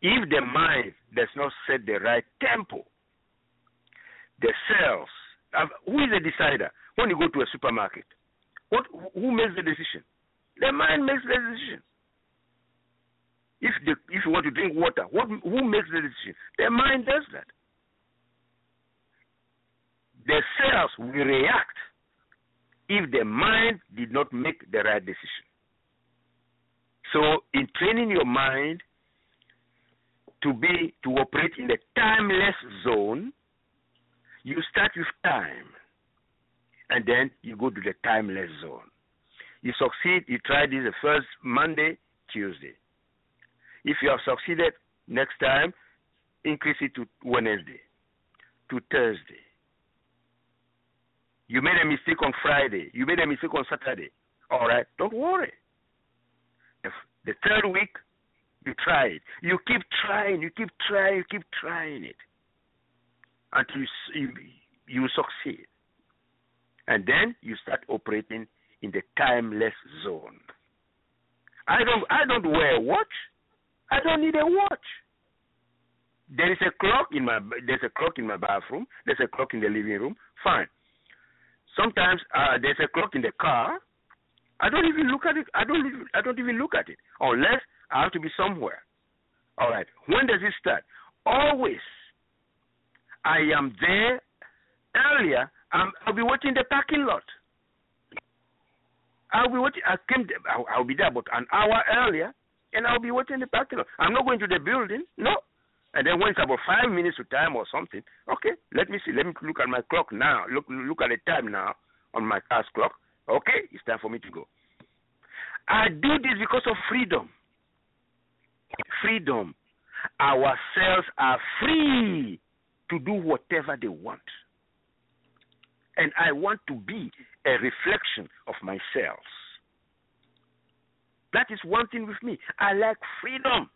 If the mind does not set the right tempo, the cells, uh, who is the decider? When you go to a supermarket, what, who makes the decision? The mind makes the decision. If the, if you want to drink water, what, who makes the decision? The mind does that. The cells will react if the mind did not make the right decision. So, in training your mind to be to operate in the timeless zone, you start with time, and then you go to the timeless zone. You succeed. You try this the first Monday, Tuesday. If you have succeeded, next time increase it to Wednesday, to Thursday. You made a mistake on Friday. You made a mistake on Saturday. All right, don't worry. If the third week, you try it. You keep trying. You keep trying. You keep trying it until you, you, you succeed, and then you start operating in the timeless zone. I don't. I don't wear a watch. I don't need a watch. There is a clock in my. There's a clock in my bathroom. There's a clock in the living room. Fine. Sometimes uh, there's a clock in the car. I don't even look at it. I don't. I don't even look at it unless I have to be somewhere. All right. When does it start? Always. I am there earlier. I'm, I'll be in the parking lot. I'll be waiting. I came. I'll, I'll be there about an hour earlier, and I'll be waiting in the parking lot. I'm not going to the building. No. And then when it's about five minutes to time or something, okay, let me see. Let me look at my clock now. Look look at the time now on my car's clock. Okay, it's time for me to go. I do this because of freedom. Freedom. Our cells are free to do whatever they want. And I want to be a reflection of my cells. That is one thing with me. I like freedom.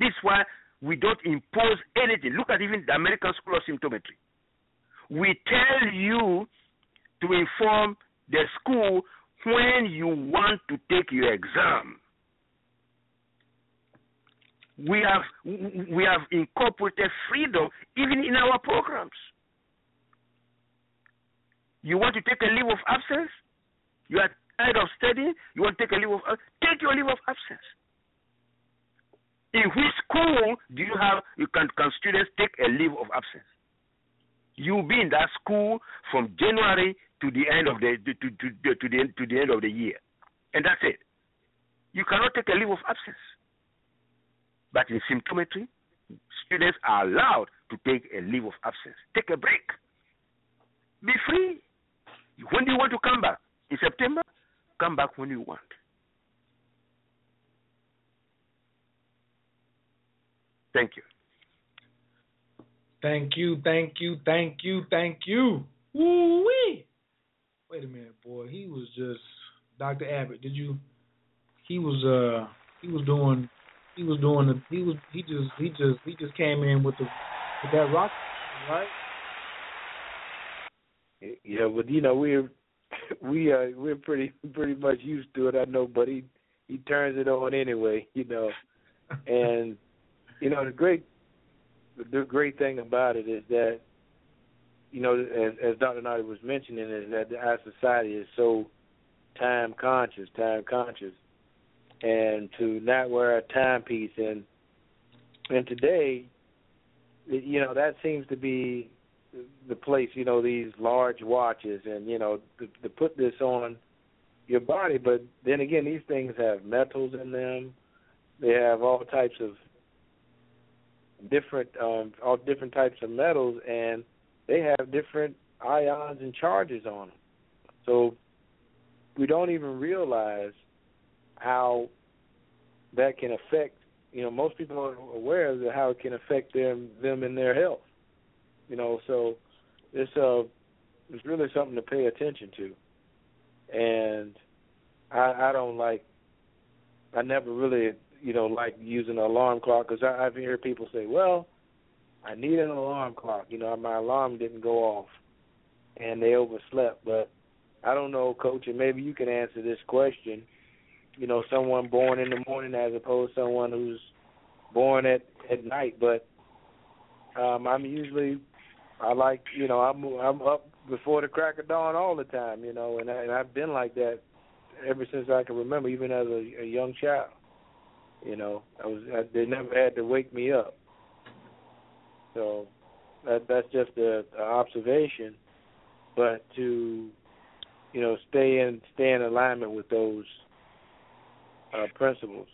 This is why we don't impose anything. Look at even the American School of Symptometry. We tell you to inform the school when you want to take your exam. We have we have incorporated freedom even in our programs. You want to take a leave of absence? You are tired of studying? You want to take a leave of take your leave of absence. In which school do you have you can can students take a leave of absence? You'll be in that school from January to the end of the to, to, to, to the to the end of the year, and that's it. You cannot take a leave of absence. But in symptometry, students are allowed to take a leave of absence, take a break, be free. When do you want to come back? In September? Come back when you want. Thank you. Thank you, thank you, thank you, thank you. Woo wee. Wait a minute, boy. He was just Dr. Abbott. Did you? He was uh he was doing he was doing the he was he just he just he just came in with the with that rock right. Yeah, but you know we're we uh we're pretty pretty much used to it. I know, but he he turns it on anyway. You know, and you know the great the great thing about it is that you know as as Dr. Nartey was mentioning is that our society is so time conscious, time conscious, and to not wear a timepiece and and today, you know that seems to be the place. You know these large watches and you know to, to put this on your body, but then again these things have metals in them. They have all types of different um all different types of metals and they have different ions and charges on them. So we don't even realize how that can affect you know, most people aren't aware of how it can affect them them in their health. You know, so it's uh it's really something to pay attention to. And I I don't like I never really you know, like using an alarm clock because I've heard people say, "Well, I need an alarm clock. You know, my alarm didn't go off, and they overslept." But I don't know, Coach, and maybe you can answer this question. You know, someone born in the morning as opposed to someone who's born at at night. But um I'm usually, I like, you know, I'm I'm up before the crack of dawn all the time. You know, and, I, and I've been like that ever since I can remember, even as a, a young child. You know, I was I, they never had to wake me up. So that that's just a, a observation, but to you know stay in stay in alignment with those uh, principles.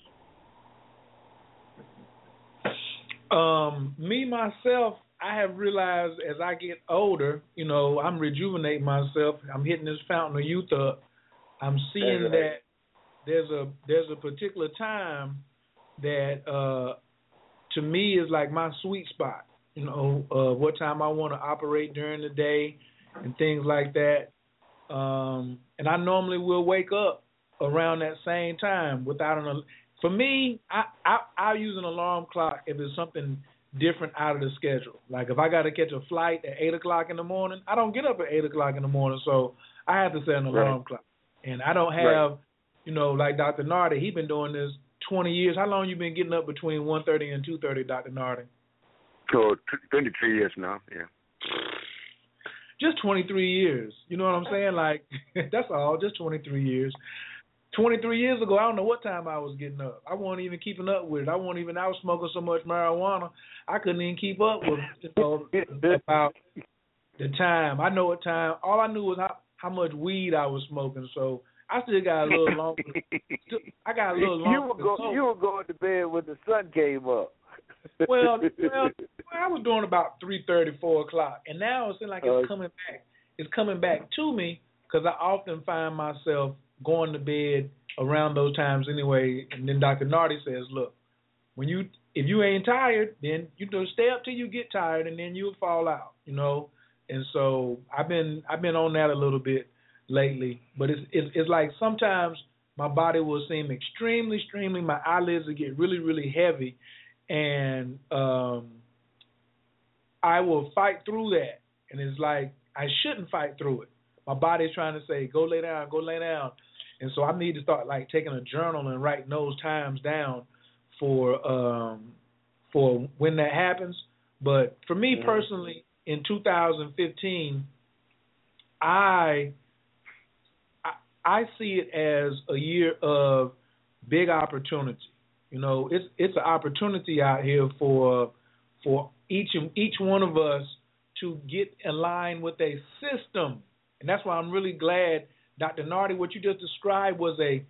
Um, me myself, I have realized as I get older, you know, I'm rejuvenating myself. I'm hitting this fountain of youth up. I'm seeing Right. that there's a there's a particular time that uh to me is like my sweet spot. You know, uh what time I want to operate during the day and things like that. Um and I normally will wake up around that same time without an for me, I I I use an alarm clock if it's something different out of the schedule. Like if I got to catch a flight at eight o'clock in the morning, I don't get up at eight o'clock in the morning, so I have to set an alarm Right. clock. And I don't have, you know, like Dr. Nartey, he been doing this twenty years. How long you been getting up between one thirty and two thirty, Dr. Nartey? So t- 23 years now, yeah. just 23 years. You know what I'm saying? Like that's all, just 23 years. 23 years ago, I don't know what time I was getting up. I wasn't even keeping up with it. I wasn't even. I was smoking so much marijuana, I couldn't even keep up with you know about the time. I know what time. All I knew was how how much weed I was smoking. So I still got a little longer. I got a little longer. You were go, you were going to bed when the sun came up. well, well, I was doing about three thirty, four o'clock, and now it seems like it's uh, coming back. It's coming back to me because I often find myself going to bed around those times anyway. And then Dr. Nartey says, look, when you if you ain't tired, then you know stay up till you get tired, and then you'll fall out, you know. And so I've been I've been on that a little bit lately, but it's it's, it's like sometimes my body will seem extremely, extremely. My eyelids will get really, really heavy, and um, I will fight through that. And it's like I shouldn't fight through it. My body's trying to say, "Go lay down, go lay down," and so I need to start like taking a journal and writing those times down for um, for when that happens. But for me mm-hmm. personally, in 2015, I I see it as a year of big opportunity. You know, it's it's an opportunity out here for for each each one of us to get aligned with a system, and that's why I'm really glad, Dr. Nartey, what you just described was a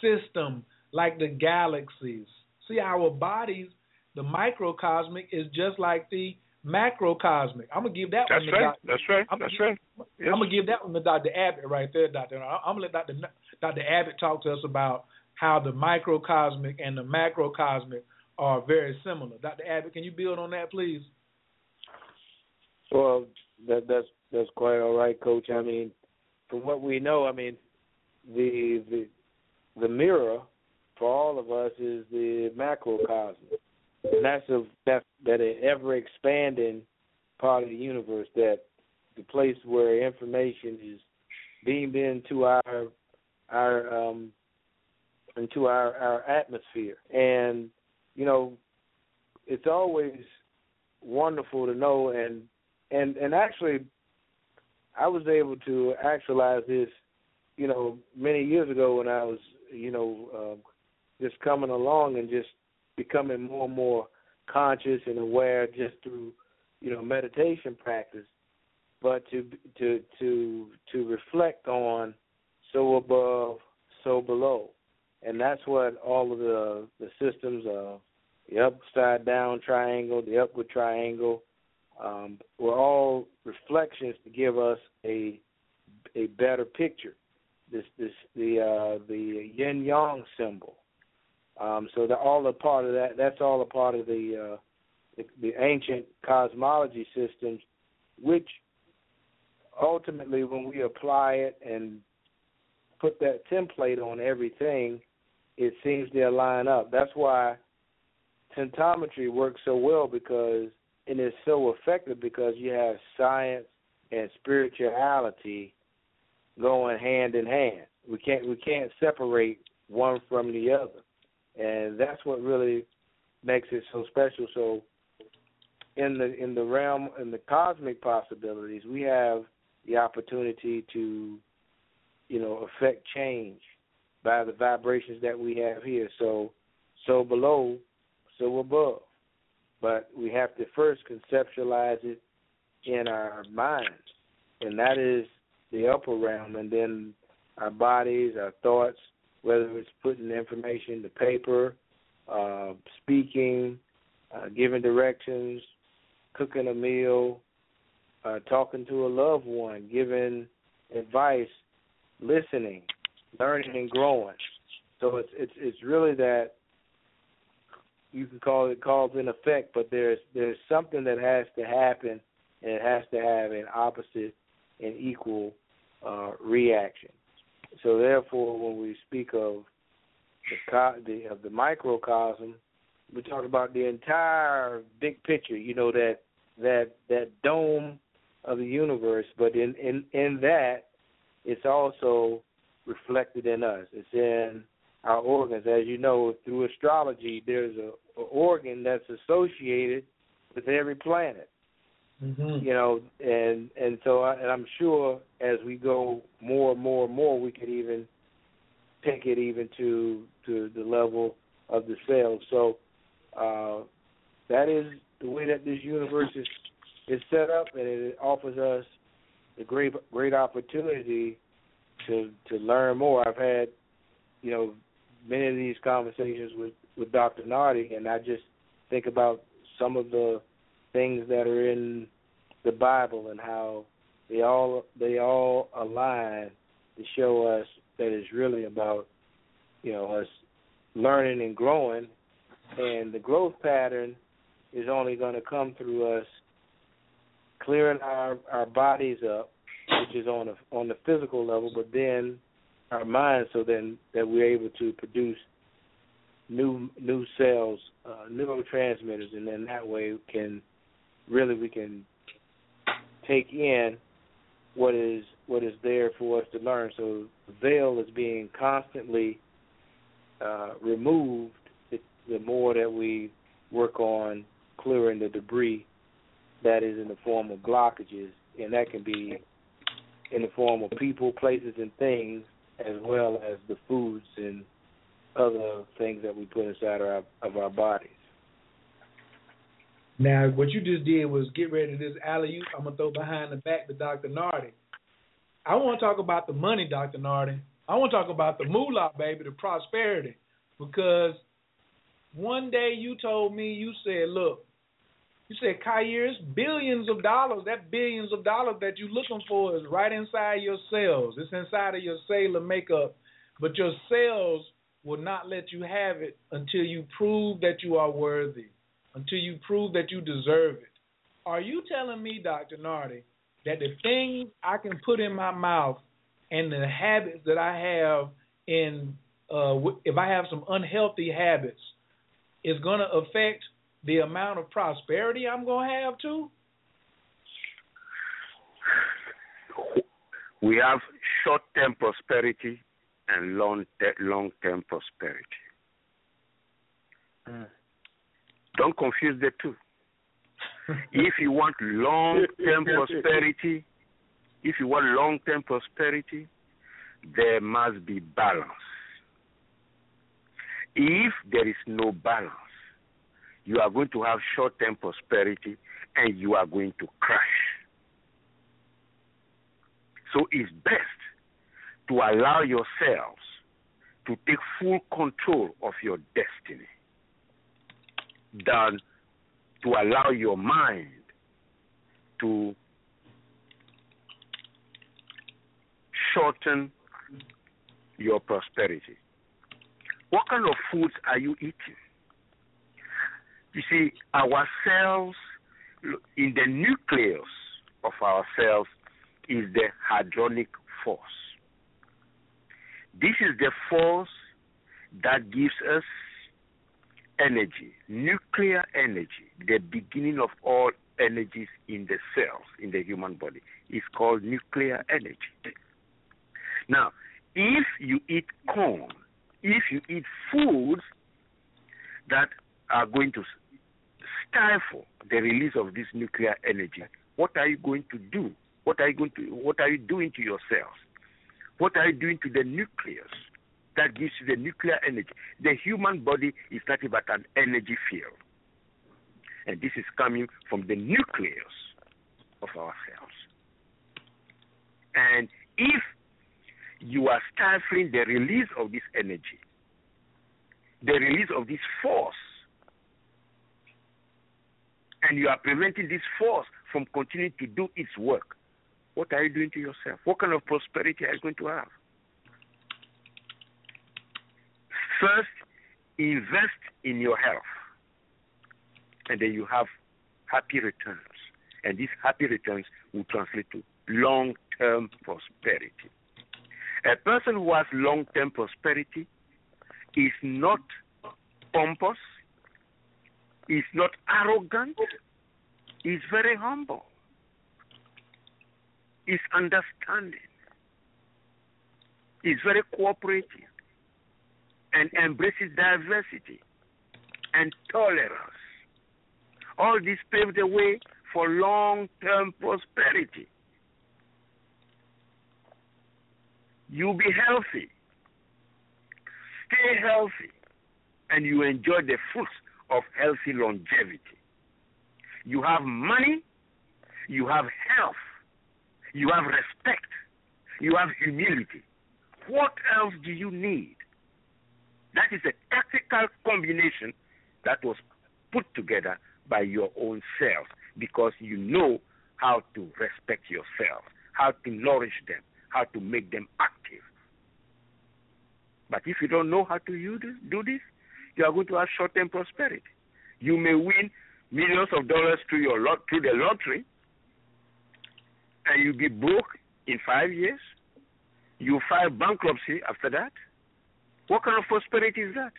system like the galaxies. See, our bodies, the microcosmic, is just like the macrocosmic. I'm gonna give that That's one. Right. Dr. That's right. I'm That's give, right. Yes. I'm gonna give that one to Dr. Abbott right there, Doctor. I'm gonna let Dr. Dr. Abbott talk to us about how the microcosmic and the macrocosmic are very similar. Dr. Abbott, can you build on that, please? Well, that, that's that's quite all right, Coach. I mean, from what we know, I mean, the the the mirror for all of us is the macrocosm, and that's a that that an ever expanding part of the universe. That the place where information is beamed into our our um into our our atmosphere and you know it's always wonderful to know and and and actually I was able to actualize this you know many years ago when I was you know um just coming along and just becoming more and more conscious and aware just through you know meditation practice. But to to to to reflect on so above so below. And that's what all of the the systems of the upside down triangle the upward triangle um, were all reflections to give us a a better picture. This this the uh the yin yang symbol um, so that all a part of that. That's all a part of the, uh, the the ancient cosmology systems, which ultimately, when we apply it and put that template on everything, it seems to line up. That's why symptometry works so well because and it's so effective because you have science and spirituality going hand in hand. We can't we can't separate one from the other and that's what really makes it so special. So, in the in the realm in the cosmic possibilities, we have the opportunity to, you know, affect change by the vibrations that we have here. So, so below, so above. But we have to first conceptualize it in our minds, and that is the upper realm, and then our bodies, our thoughts, whether it's putting information in the paper, uh, speaking, uh, giving directions, cooking a meal, uh, talking to a loved one, giving advice, listening, learning and growing. So it's it's it's really that you can call it cause and effect, but there's there's something that has to happen and it has to have an opposite and equal uh, reaction. So therefore, when we speak of the, the of the microcosm, we talk about the entire big picture. You know that that that dome of the universe, but in in in that, it's also reflected in us. It's in our organs. As you know, through astrology, there's a, a organ that's associated with every planet. Mm-hmm. You know, and and so I, and I'm sure as we go more and more and more, we could even take it even to to the level of the cells. So uh, that is the way that this universe is is set up, and it offers us a great great opportunity to to learn more. I've had you know many of these conversations with with Dr. Nartey, and I just think about some of the things that are in the Bible and how they all they all align to show us that it's really about you know us learning and growing, and the growth pattern is only going to come through us clearing our our bodies up, which is on a on the physical level, but then our minds, so then that we're able to produce new new cells, uh, neurotransmitters, and then that way we can really we can take in what is what is there for us to learn. So the veil is being constantly uh, removed the, the more that we work on clearing the debris that is in the form of blockages, and that can be in the form of people, places, and things, as well as the foods and other things that we put inside our, of our bodies. Now, what you just did was get ready to this alley. I'm gonna throw behind the back to Dr. Nartey. I want to talk about the money, Dr. Nartey. I want to talk about the moolah, baby, the prosperity, because one day you told me you said, look, you said, Khayr, billions of dollars. That billions of dollars that you're looking for is right inside your cells. It's inside of your cellular makeup. But your cells will not let you have it until you prove that you are worthy, until you prove that you deserve it. Are you telling me, Dr. Nartey, that the things I can put in my mouth and the habits that I have in, uh, if I have some unhealthy habits, is going to affect the amount of prosperity I'm going to have too? We have short term prosperity and long long term prosperity. Mm. Don't confuse the two. if you want long term prosperity, if you want long term prosperity, there must be balance. If there is no balance, you are going to have short term prosperity and you are going to crash. So it's best to allow yourselves to take full control of your destiny than to allow your mind to shorten your prosperity. What kind of foods are you eating? You see, our cells, in the nucleus of our cells, is the hadronic force. This is the force that gives us energy, nuclear energy, the beginning of all energies in the cells, in the human body, is called nuclear energy. Now, if you eat corn, if you eat foods that are going to stifle the release of this nuclear energy, what are you going to do? What are you going to what are you doing to your cells? What are you doing to the nucleus that gives you the nuclear energy? The human body is nothing but an energy field. And this is coming from the nucleus of our cells. And if you are stifling the release of this energy, the release of this force and you are preventing this force from continuing to do its work, what are you doing to yourself? What kind of prosperity are you going to have? First, invest in your health, and then you have happy returns. And these happy returns will translate to long term prosperity. A person who has long term prosperity is not pompous, is not arrogant, is very humble, is understanding, is very cooperative, and embraces diversity and tolerance. All this paved the way for long term prosperity. You'll be healthy, stay healthy, and you enjoy the fruits of healthy longevity. You have money, you have health, you have respect, you have humility. What else do you need? That is a tactical combination that was put together by your own self because you know how to respect yourself, how to nourish them, how to make them active. But if you don't know how to do this, you are going to have short-term prosperity. You may win millions of dollars through your lot through the lottery, and you'll be broke in five years. You file bankruptcy after that. What kind of prosperity is that?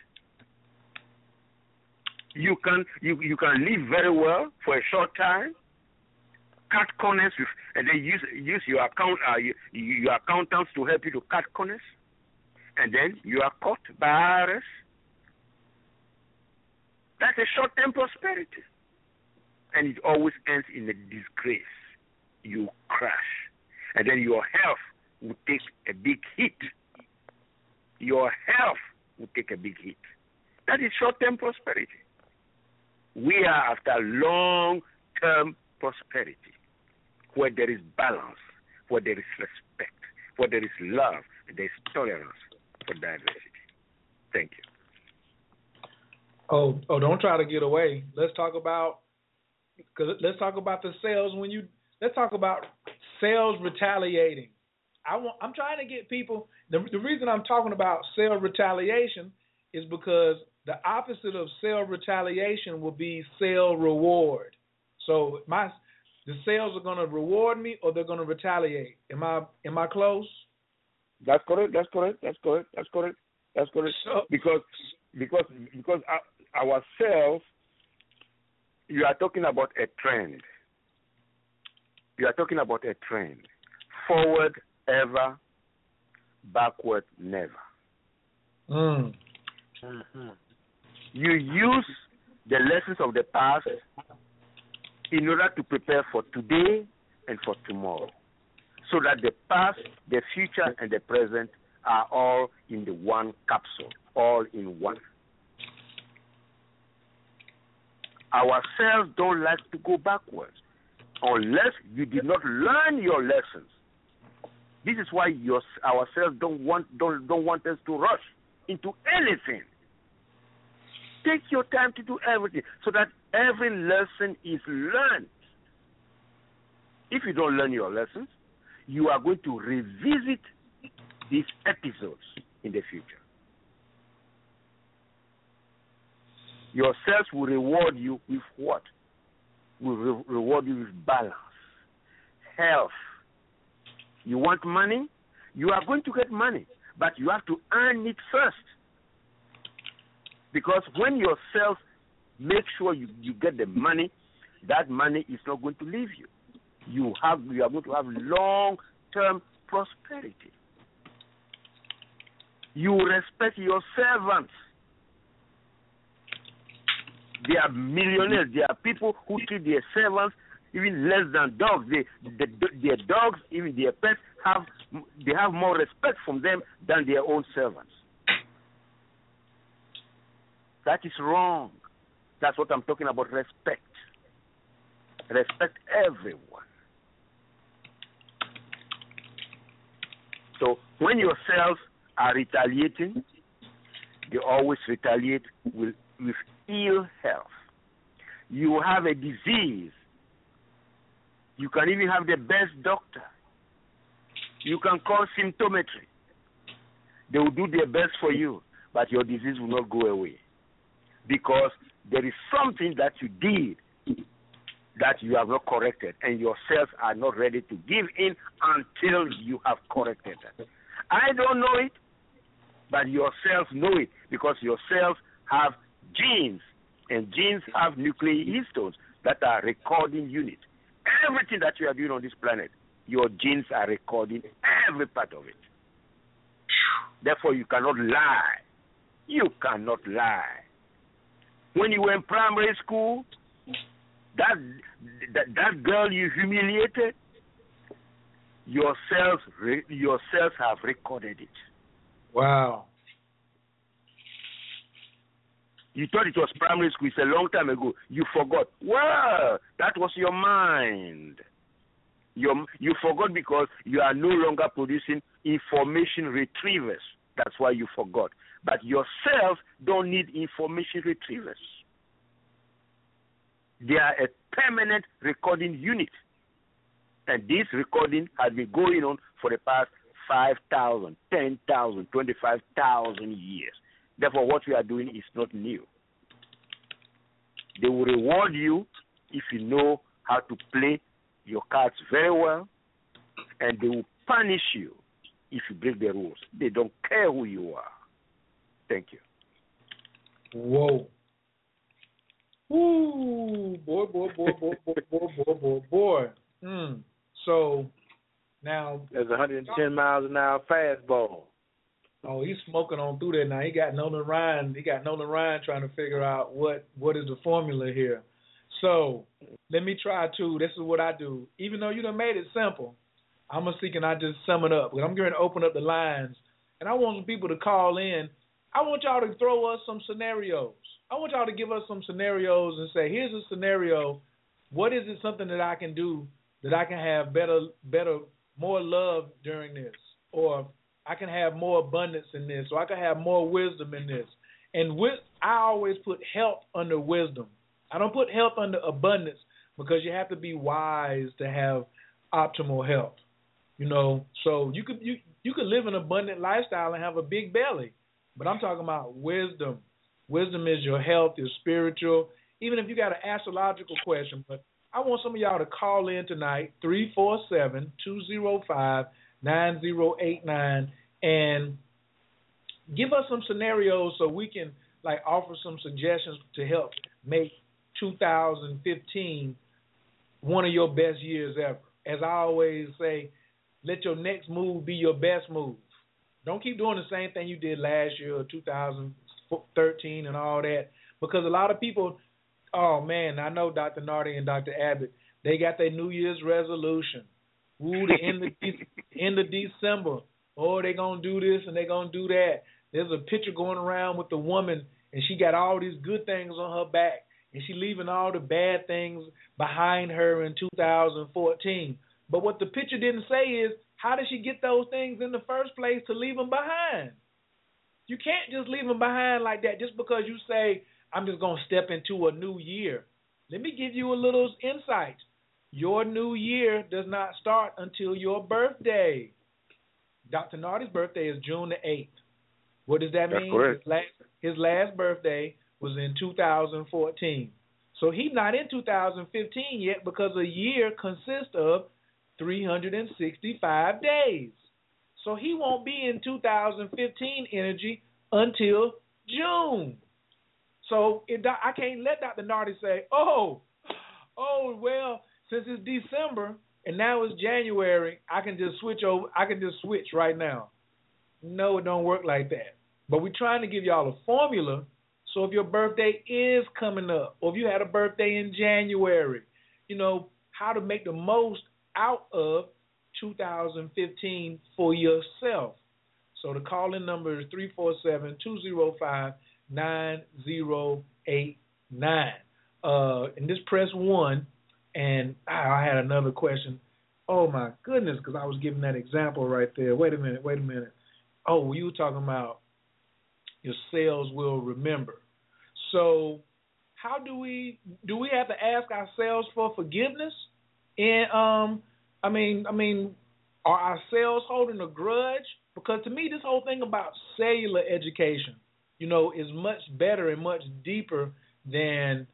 You can you you can live very well for a short time, cut corners with, and then use use your account uh, your, your accountants to help you to cut corners, and then you are caught by IRS. That's a short-term prosperity, and it always ends in a disgrace. You crash, and then your health will take a big hit. Your health will take a big hit. That is short-term prosperity. We are after long-term prosperity, where there is balance, where there is respect, where there is love, and there is tolerance for diversity. Thank you. Oh, oh! Don't try to get away. Let's talk about because let's talk about the sales when you. Let's talk about sales retaliating. I want. I'm trying to get people. The, the reason I'm talking about sales retaliation is because the opposite of sale retaliation will be sale reward. So my the sales are going to reward me or they're going to retaliate. Am I am I close? That's correct. That's correct. That's correct. That's correct. That's correct. So, because because because ourselves, you are talking about a trend. You are talking about a trend. Forward ever, backward never. Mm. Mm-hmm. You use the lessons of the past in order to prepare for today and for tomorrow. So that the past, the future, and the present are all in the one capsule, all in one. Ourselves don't like to go backwards unless you did not learn your lessons. This is why ourselves don't want don't don't want us to rush into anything. Take your time to do everything so that every lesson is learned. If you don't learn your lessons, you are going to revisit these episodes in the future. Yourself will reward you with what? Will re- reward you with balance, health. You want money? You are going to get money, but you have to earn it first. Because when yourself make sure you, you get the money, that money is not going to leave you. You have you are going to have long term prosperity. You respect your servants. They are millionaires. They are people who treat their servants even less than dogs. They, the, their dogs, even their pets, have they have more respect from them than their own servants. That is wrong. That's what I'm talking about. Respect. Respect everyone. So when yourselves are retaliating, they always retaliate with, with ill health. You have a disease. You can even have the best doctor. You can call symptometry. They will do their best for you, but your disease will not go away because there is something that you did that you have not corrected, and your cells are not ready to give in until you have corrected it. I don't know it, but your cells know it because your cells have genes, and genes have nuclear histones that are recording units. Everything that you are doing on this planet, your genes are recording every part of it. Therefore, you cannot lie. You cannot lie. When you were in primary school, that that, that girl you humiliated, your cells your cells have recorded it. Wow. You thought it was primary school. It's a long time ago. You forgot. Well, that was your mind. Your, you forgot because you are no longer producing information retrievers. That's why you forgot. But yourself don't need information retrievers. They are a permanent recording unit. And this recording has been going on for the past 5,000, 10,000, 25,000 years. Therefore, what we are doing is not new. They will reward you if you know how to play your cards very well, and they will punish you if you break the rules. They don't care who you are. Thank you. Whoa. Ooh, boy, boy, boy, boy, boy, boy, boy, boy, boy. Mm. So now there's 110 miles an hour fastball. Oh, he's smoking on through there now. He got Nolan Ryan. He got Nolan Ryan trying to figure out what what is the formula here. So let me try to. This is what I do. Even though you done made it simple, I'm gonna see can I just sum it up. I'm going to open up the lines, and I want some people to call in. I want y'all to throw us some scenarios. I want y'all to give us some scenarios and say, here's a scenario. What is it something that I can do that I can have better, better, more love during this, or I can have more abundance in this, or I can have more wisdom in this. And with, I always put health under wisdom. I don't put health under abundance because you have to be wise to have optimal health. You know, so you could you you could live an abundant lifestyle and have a big belly, but I'm talking about wisdom. Wisdom is your health, your spiritual. Even if you got an astrological question, but I want some of y'all to call in tonight, 347 205 9089, and give us some scenarios so we can like offer some suggestions to help make 2015 one of your best years ever. As I always say, let your next move be your best move. Don't keep doing the same thing you did last year or 2013 and all that because a lot of people Oh man, I know Dr. Nartey and Dr. Abbott. They got their New Year's resolution. Ooh, the end of end of December. Oh, they gonna do this and they gonna do that. There's a picture going around with the woman, and she got all these good things on her back, and she leaving all the bad things behind her in 2014. But what the picture didn't say is how did she get those things in the first place to leave them behind? You can't just leave them behind like that just because you say I'm just to step into a new year. Let me give you a little insight. Your new year does not start until your birthday. Dr. Nartey's birthday is June the 8th. What does that That's mean? His last, his last birthday was in 2014. So he's not in 2015 yet because a year consists of 365 days. So he won't be in 2015 energy until June. So it, I can't let Dr. Nartey say, "Oh, oh, well, since it's December and now it's January, I can just switch over. I can just switch right now." No, it don't work like that. But we're trying to give y'all a formula. So if your birthday is coming up, or if you had a birthday in January, you know how to make the most out of 2015 for yourself. So the call-in number is 347 205 9089. Uh, and just press one. And I had another question. Oh my goodness, because I was giving that example right there. Wait a minute, wait a minute. Oh, you were talking about your cells will remember. So, how do we do? We have to ask ourselves for forgiveness, and um, I mean, I mean, are our cells holding a grudge? Because to me, this whole thing about cellular education you know, is much better and much deeper than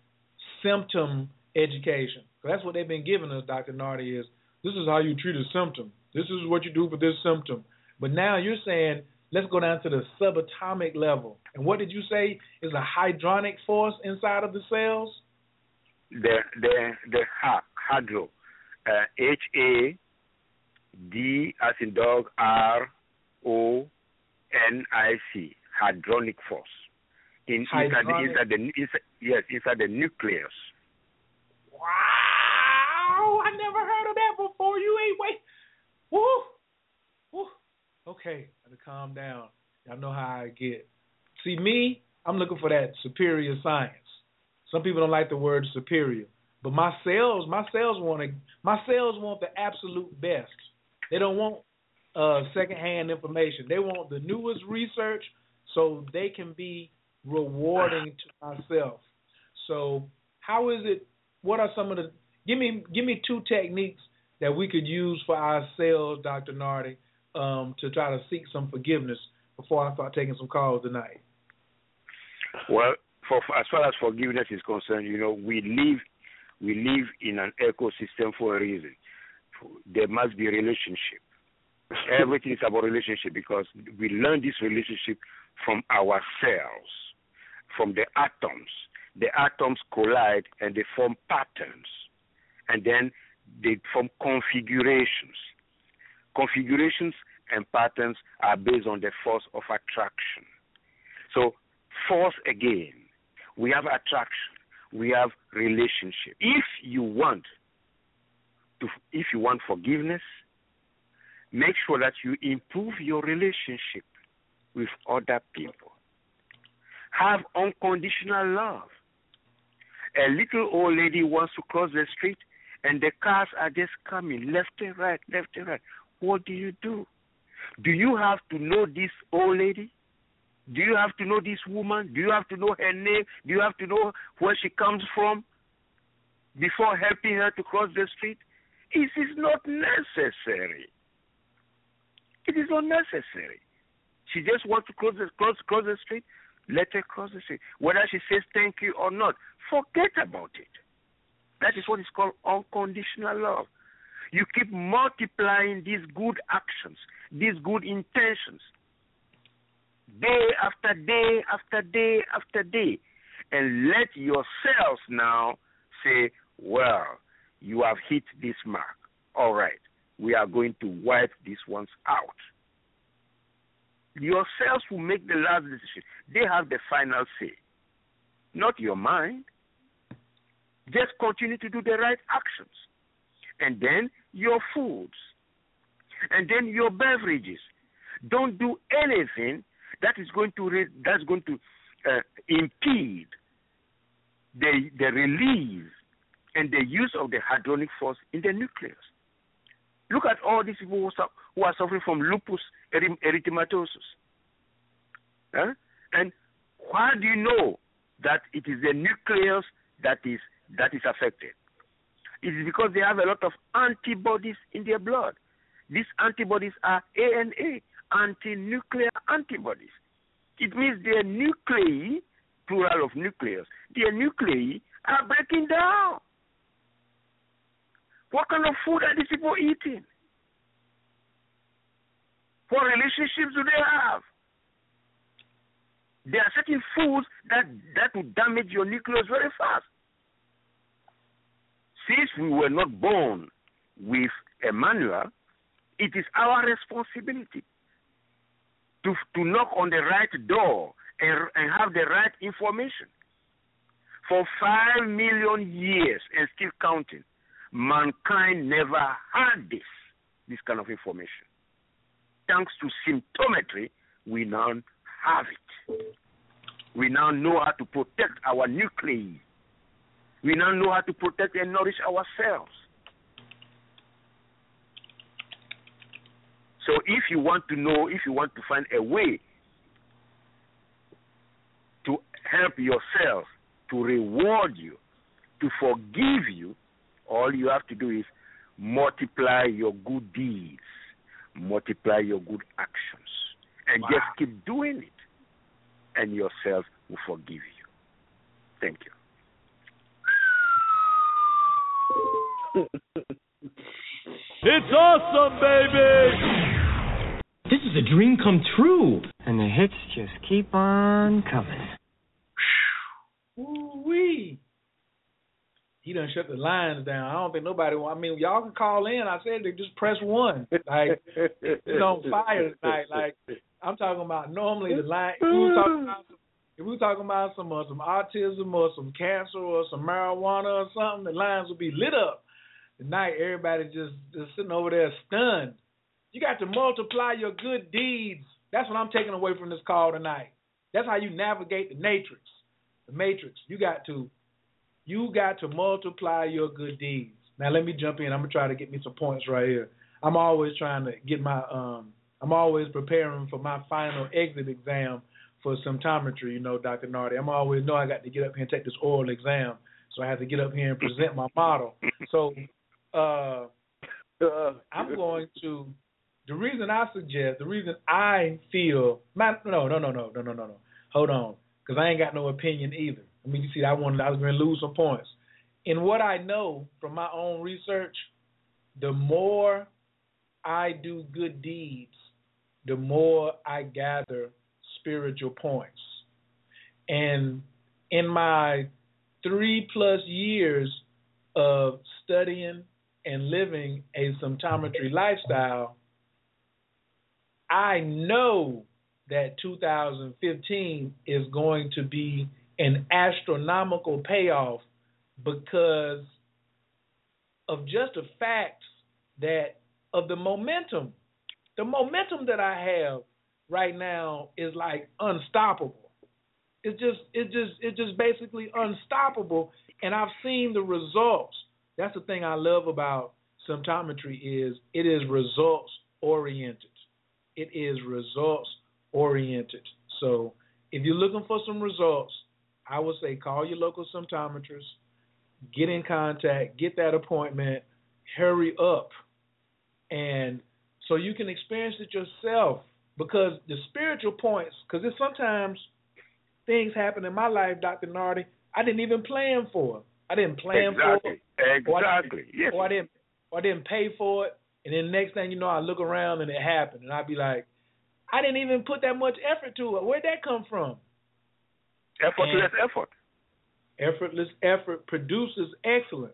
symptom education. So that's what they've been giving us, Dr. Nartey, is this is how you treat a symptom. This is what you do for this symptom. But now you're saying, let's go down to the subatomic level. And what did you say is a hydronic force inside of the cells? The the the hydro, uh, H A D as in dog R O N I C hadronic force in inside, inside the inside, yes inside the nucleus. Wow, I never heard of that before. You ain't wait. Woo, woo. Okay, I gotta calm down. Y'all know how I get. See me, I'm looking for that superior science. Some people don't like the word superior, but my sales, my sales want to, my sales want the absolute best. They don't want uh, secondhand information. They want the newest research so they can be rewarding to myself. So, how is it? What are some of the? Give me give me two techniques that we could use for ourselves, Dr. Nartey, um, to try to seek some forgiveness before I start taking some calls tonight. Well, for as far as forgiveness is concerned, you know, we live we live in an ecosystem for a reason. There must be a relationship. Everything is about relationship because we learn this relationship from ourselves, from the atoms. The atoms collide and they form patterns, and then they form configurations. Configurations and patterns are based on the force of attraction. So, force again, we have attraction, we have relationship. If you want to, if you want forgiveness, make sure that you improve your relationship with other people. Have unconditional love. A little old lady wants to cross the street and the cars are just coming left and right, left and right. What do you do? Do you have to know this old lady? Do you have to know this woman? Do you have to know her name? Do you have to know where she comes from before helping her to cross the street? It is not necessary. It is unnecessary. She just wants to cross the, cross, cross the street. Let her cross the street. Whether she says thank you or not, forget about it. That is what is called unconditional love. You keep multiplying these good actions, these good intentions, day after day after day after day. And let yourselves now say, well, you have hit this mark. All right, we are going to wipe these ones out. Yourselves will make the last decision. They have the final say, not your mind. Just continue to do the right actions. And then your foods. And then your beverages. Don't do anything that is going to re- that's going to uh, impede the the release and the use of the hadronic force in the nucleus. Look at all these people who, su- who are suffering from lupus erythematosus. Huh? And why do you know that it is the nucleus that is that is affected? It is because they have a lot of antibodies in their blood. These antibodies are ANA, anti-nuclear antibodies. It means their nuclei, plural of nucleus, their nuclei are breaking down. What kind of food are these people eating? What relationships do they have? There are certain foods that, that will damage your nucleus very fast. Since we were not born with a manual, it is our responsibility to, to knock on the right door and, and have the right information. For five million years and still counting, mankind never had this, this kind of information. Thanks to symptometry, we now have it. We now know how to protect our nuclei. We now know how to protect and nourish ourselves. So if you want to know, if you want to find a way to help yourself, to reward you, to forgive you, all you have to do is multiply your good deeds, multiply your good actions, and wow. just keep doing it, and yourself will forgive you. Thank you. It's awesome, baby! This is a dream come true. And the hits just keep on coming. Ooh wee. He done shut the lines down. I don't think nobody. I mean, y'all can call in. I said they just press one. Like it's on fire tonight. Like I'm talking about. Normally the line. If we were talking about some, if we were talking about some uh, some autism or some cancer or some marijuana or something, the lines would be lit up. tonight everybody just just sitting over there stunned. You got to multiply your good deeds. That's what I'm taking away from this call tonight. That's how you navigate the matrix. The matrix. You got to you got to multiply your good deeds. Now let me jump in. I'm gonna try to get me some points right here. I'm always trying to get my um I'm always preparing for my final exit exam for symptometry, you know, Dr. Nartey. I'm always know I got to get up here and take this oral exam. So I have to get up here and present my model. So uh, uh I'm going to the reason I suggest, the reason I feel my, no, no, no, no, no, no, no, no. Hold on. Because I ain't got no opinion either. I mean you see I wanted I was gonna lose some points. In what I know from my own research, the more I do good deeds, the more I gather spiritual points. And in my three plus years of studying and living a symptometry lifestyle, I know that 2015 is going to be an astronomical payoff because of just the fact that of the momentum. The momentum that I have right now is like unstoppable. It's just it just it's just basically unstoppable and I've seen the results. That's the thing I love about symptometry is it is results oriented. It is results oriented. So if you're looking for some results, I would say call your local symptometrist, get in contact, get that appointment, hurry up. And so you can experience it yourself because the spiritual points, because there's sometimes things happen in my life, Dr. Nartey, I didn't even plan for. It. I didn't plan exactly. for it. Exactly. Or I, yes. or I didn't or I didn't pay for it. And then next thing you know, I look around and it happened, and I'd be like, I didn't even put that much effort to it. Where'd that come from? Effortless and effort. Effortless effort produces excellence.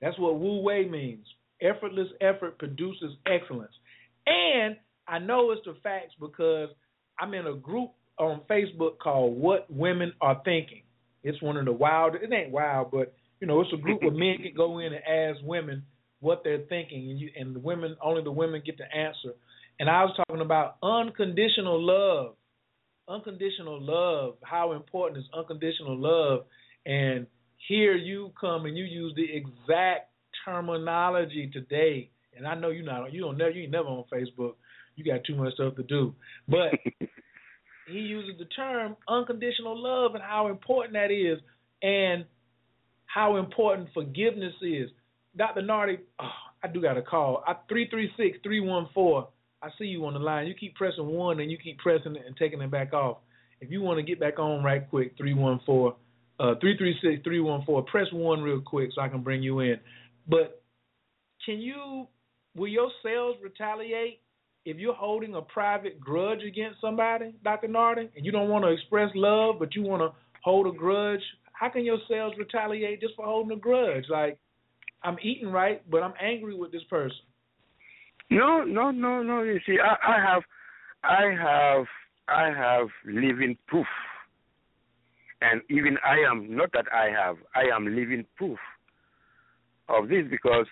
That's what Wu Wei means. Effortless effort produces excellence. And I know it's the facts because I'm in a group on Facebook called What Women Are Thinking. It's one of the wild. It ain't wild, but you know, it's a group where men can go in and ask women what they're thinking, and you and the women only the women get to answer. And I was talking about unconditional love, unconditional love. How important is unconditional love? And here you come and you use the exact terminology today. And I know you're not. You don't never. You ain't never on Facebook. You got too much stuff to do. But he uses the term unconditional love and how important that is, and how important forgiveness is. Dr. Nartey, oh, I do got a call. I three three six three one four. I see you on the line. You keep pressing one and you keep pressing it and taking it back off. If you want to get back on right quick, three one four, uh, three three six three one four. Press one real quick so I can bring you in. But can you? Will your cells retaliate if you're holding a private grudge against somebody, Dr. Nartey, and you don't want to express love, but you want to hold a grudge? How can your cells retaliate just for holding a grudge? Like I'm eating right, but I'm angry with this person. No, no, no, no. You see, I, I have, I have, I have living proof, and even I am not that I have. I am living proof of this because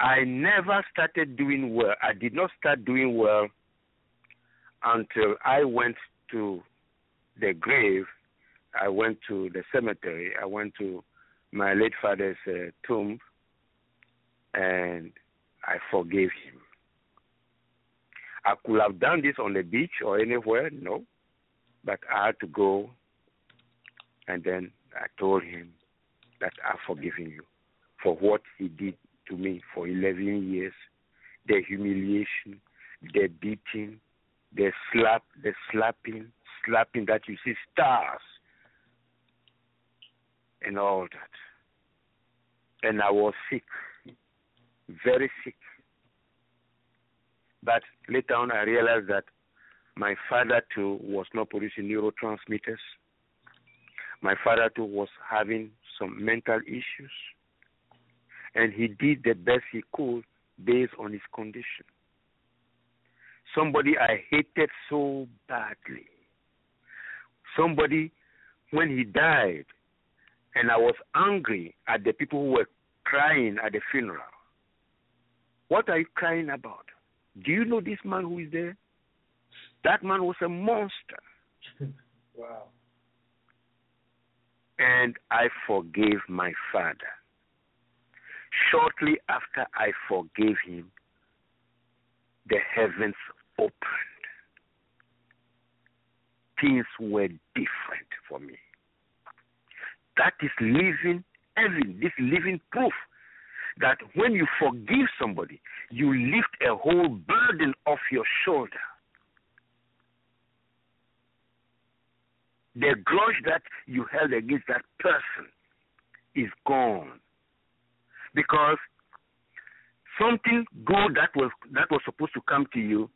I never started doing well. I did not start doing well until I went to the grave. I went to the cemetery. I went to my late father's uh, tomb, and I forgave him. I could have done this on the beach or anywhere, no, but I had to go, and then I told him that I've forgiven you for what he did to me for 11 years. The humiliation, the beating, the slap, the slapping, slapping that you see stars, and all that. And I was sick, very sick. But later on, I realized that my father too was not producing neurotransmitters. My father too was having some mental issues and he did the best he could based on his condition. Somebody I hated so badly. Somebody, when he died, and I was angry at the people who were crying at the funeral. What are you crying about? Do you know this man who is there? That man was a monster. wow. And I forgave my father. Shortly after I forgave him, the heavens opened. Things were different for me. That is living evidence, this living proof that when you forgive somebody, you lift a whole burden off your shoulder. The grudge that you held against that person is gone. Because something good that was that was supposed to come to you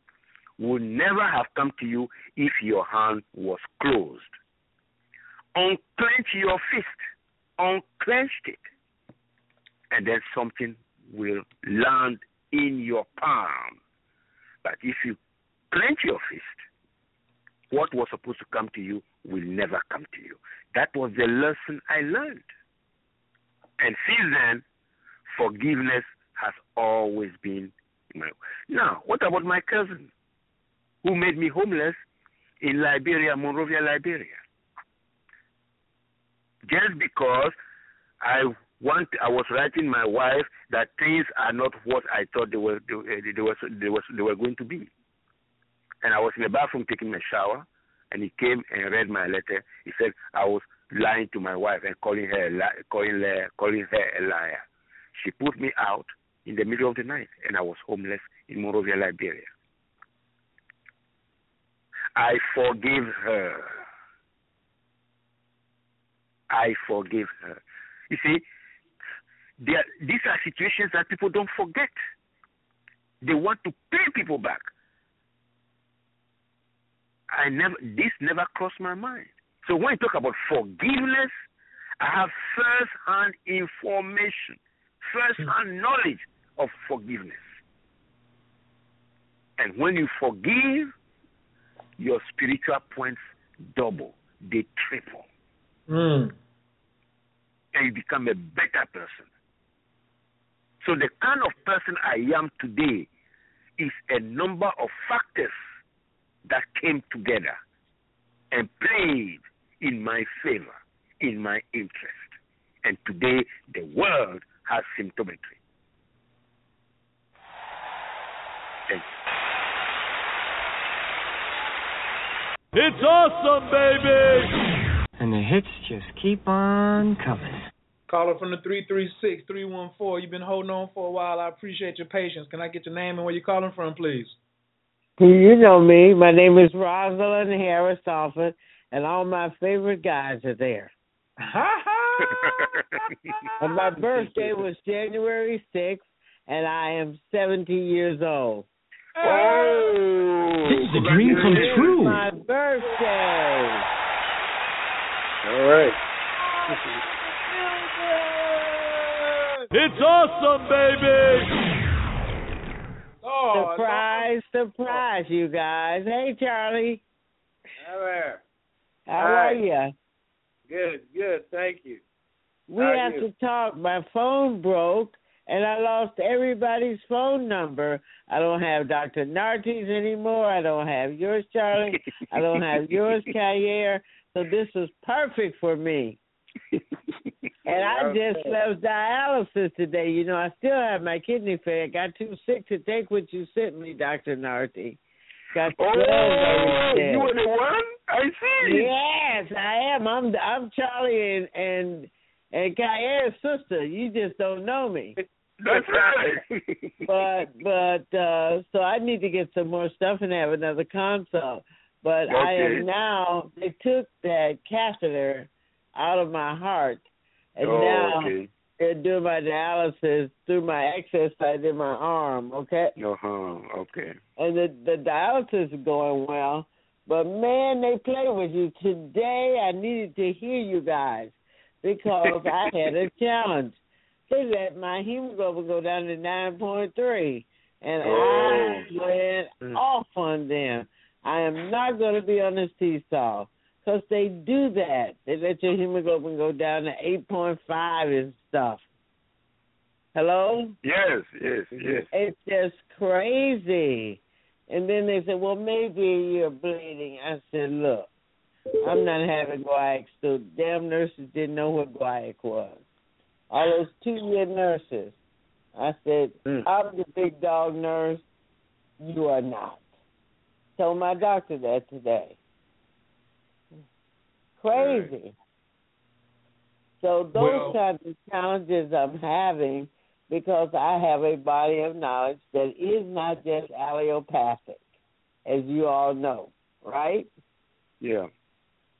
would never have come to you if your hand was closed. Unclench your fist, unclench it, and then something will land in your palm. But if you clench your fist, what was supposed to come to you will never come to you. That was the lesson I learned. And since then, forgiveness has always been my. Now, what about my cousin who made me homeless in Liberia, Monrovia, Liberia? Just because I want, I was writing my wife that things are not what I thought they were they, eh, they were they were they were going to be. And I was in the bathroom taking a shower, and he came and read my letter. He said I was lying to my wife and calling her calling her calling her a liar. She put me out in the middle of the night, and I was homeless in Monrovia, Liberia. I forgive her. I forgive her. You see, these are situations that people don't forget. They want to pay people back. I never this never crossed my mind. So when you talk about forgiveness, I have first hand information, first hand knowledge of forgiveness. And when you forgive, your spiritual points double, they triple. Mm. And you become a better person. So the kind of person I am today is a number of factors that came together and played in my favor, in my interest. And today the world has symptometry. Thank you. It's awesome, baby! And the hits just keep on coming. Caller from the 336-314. You've been holding on for a while. I appreciate your patience. Can I get your name and where you're calling from, please? You know me. My name is Rosalind Harris Alford, and all my favorite guys are there. And my birthday was January 6th, and I am 70 years old. Oh, This is a dream come It's true. my birthday. All right. It's awesome, baby! Oh, surprise, surprise, you guys. Hey, Charlie. All right. How Hi. are you? Good, good. Thank you. We How have you? to talk. My phone broke, and I lost everybody's phone number. I don't have Dr. Nartey's anymore. I don't have yours, Charlie. I don't have yours, Cayer. So this was perfect for me. And I just left dialysis today. You know, I still have my kidney failure. Got too sick to take what you sent me, Dr. Nartey. Got Oh, you were the one? I see. Yes, I am. I'm I'm Charlie and and and Kaya's sister. You just don't know me. That's right. But but uh so I need to get some more stuff and have another consult. But I am now they took that catheter out of my heart and oh, now okay. They're my dialysis through my site in my arm, okay? Uh-huh. Okay. and the the dialysis is going well. But man, they play with you. Today I needed to hear you guys because I had a challenge. They let my hemoglobin go down to nine point three, and Oh. I went off on them. I am not going to be on this seesaw because they do that. They let your hemoglobin go down to eight point five and stuff. Hello? Yes, yes, yes. It's just crazy. And then they said, well, maybe you're bleeding. I said, look, I'm not having guaiac. So damn nurses didn't know what guaiac was. All those two-year nurses. I said, mm. I'm the big dog nurse. You are not. Told my doctor that today. Crazy. So those Well- kinds of challenges I'm having because I have a body of knowledge that is not just allopathic, as you all know, right? Yeah.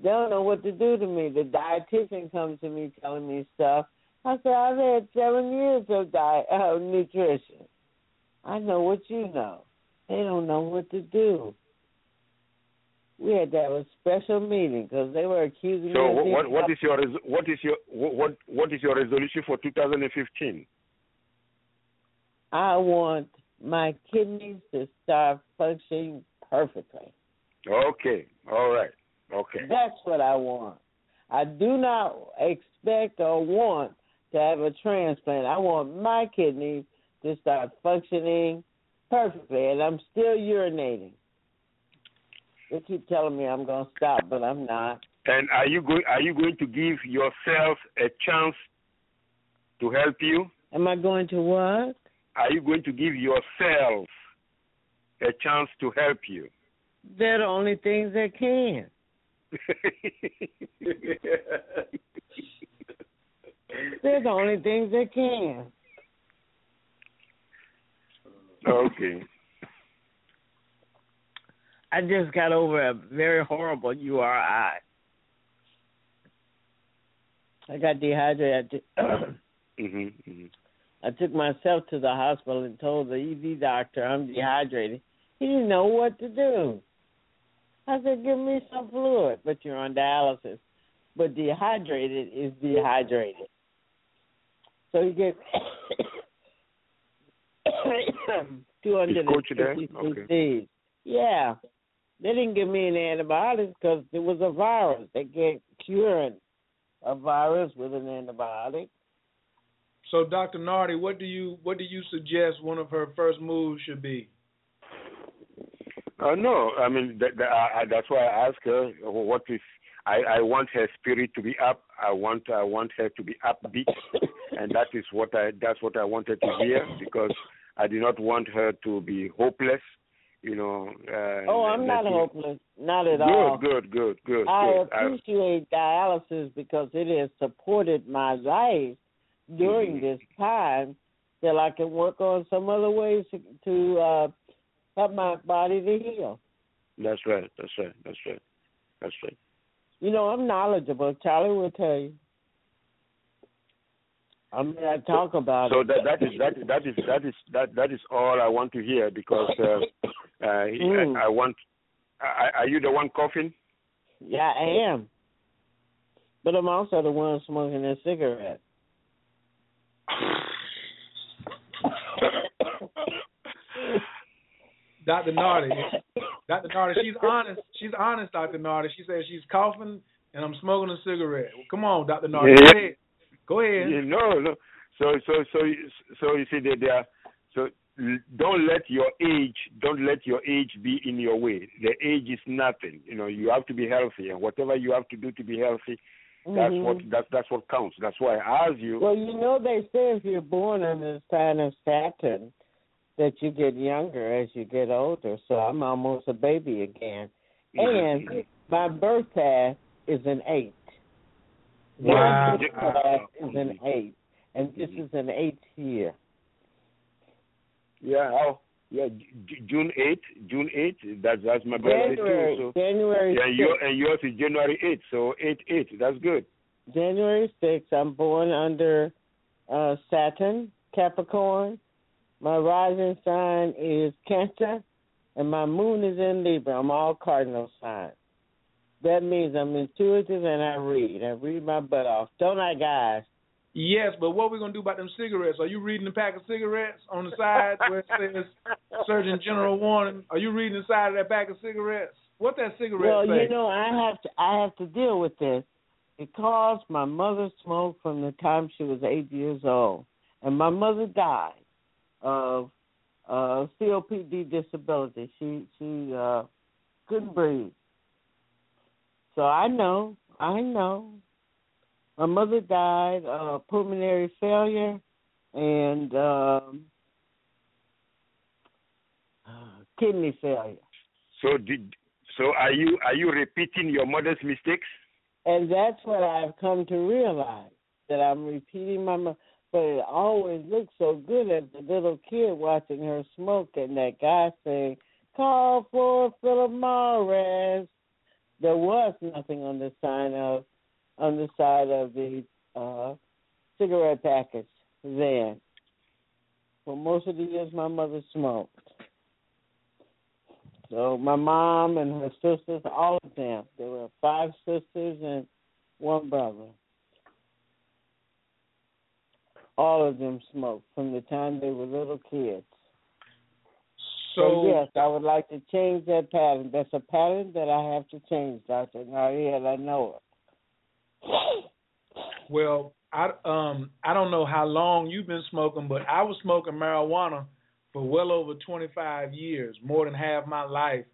They don't know what to do to me. The dietitian comes to me telling me stuff. I said, I've had seven years of diet, uh, nutrition. I know what you know. They don't know what to do. We had to have a special meeting because they were accusing So me. So what what is your res- what is your what what is your resolution for 2015? I want my kidneys to start functioning perfectly. Okay. All right. Okay. That's what I want. I do not expect or want to have a transplant. I want my kidneys to start functioning perfectly, and I'm still urinating. They keep telling me I'm going to stop, but I'm not. And are you going are you going to give yourself a chance to help you? Am I going to what? Are you going to give yourself a chance to help you? They're the only things that can. They're the only things that can. okay. I just got over a very horrible URI. I got dehydrated. hmm hmm I took myself to the hospital and told the ED doctor I'm dehydrated. He didn't know what to do. I said, "Give me some fluid." But you're on dialysis. But dehydrated is dehydrated. So you get two hundred there? fifty Okay. Yeah, they didn't give me any antibiotics because it was a virus. They can't cure a virus with an antibiotic. So, Dr. Nartey, what do you what do you suggest one of her first moves should be? Uh, no, I mean that, that, I, that's why I asked her what is. I, I want her spirit to be up. I want I want her to be upbeat, and that is what I that's what I wanted to hear because I do not want her to be hopeless. You know. Uh, Oh, I'm not me- hopeless. Not at good, all. Good, good, good, I good. I- appreciate dialysis because it has supported my life during Mm-hmm. this time that I can work on some other ways to, to uh, help my body to heal. that's right. That's right. That's right. That's right. You know, I'm knowledgeable. Charlie will tell you. I'm mean, I talk about So it. that that is that that is that is that that is all I want to hear because uh, uh, Mm. I, I want. Are are you the one coughing? Yeah, I am. But I'm also the one smoking a cigarette. Dr. Nartey. Dr. Nartey, she's honest. She's honest, Dr. Nartey. She says she's coughing and I'm smoking a cigarette. Well, come on, Dr. Nartey. Go ahead. Go ahead. Yeah, no, no. So so so you- so you see that there. so l- don't let your age don't let your age be in your way. The age is nothing. You know, you have to be healthy and whatever you have to do to be healthy, that's Mhm. what that's that's what counts. That's why I ask you. Well, you know they say if you're born under the sign of Saturn, that you get younger as you get older. So I'm almost a baby again. Mm-hmm. And my birth path is an eight. Wow. My birth path is an eight, and this is an eighth year. Yeah, how? Yeah, J- June eighth, June eighth. That's that's my birthday January, too. So January yeah, your 6th. and yours is January eighth. So eight eight. That's good. January 6th, I'm born under uh, Saturn, Capricorn. My rising sign is Cancer, and my moon is in Libra. I'm all cardinal signs. That means I'm intuitive and I read. I read my butt off. Don't I, guys? Yes, but what are we gonna do about them cigarettes? Are you reading the pack of cigarettes on the side where it says Surgeon General warning? Are you reading the side of that pack of cigarettes? What that cigarette Well, say? you know, I have to I have to deal with this because my mother smoked from the time she was eight years old, and my mother died of uh, COPD disability. She she uh, couldn't breathe. So I know, I know. My mother died of uh, pulmonary failure and um, kidney failure. So did so are you are you repeating your mother's mistakes? And that's what I've come to realize that I'm repeating my mother. But it always looks so good as a little kid watching her smoke and that guy saying, "Call for Philip Morris." There was nothing on the sign of on the side of the uh, cigarette package there. For most of the years, my mother smoked. So my mom and her sisters, all of them, there were five sisters and one brother. All of them smoked from the time they were little kids. So, so yes, I would like to change that pattern. That's a pattern that I have to change, Doctor Nariel. I know it. Well, I um I don't know how long you've been smoking, but I was smoking marijuana for well over 25 years, more than half my life.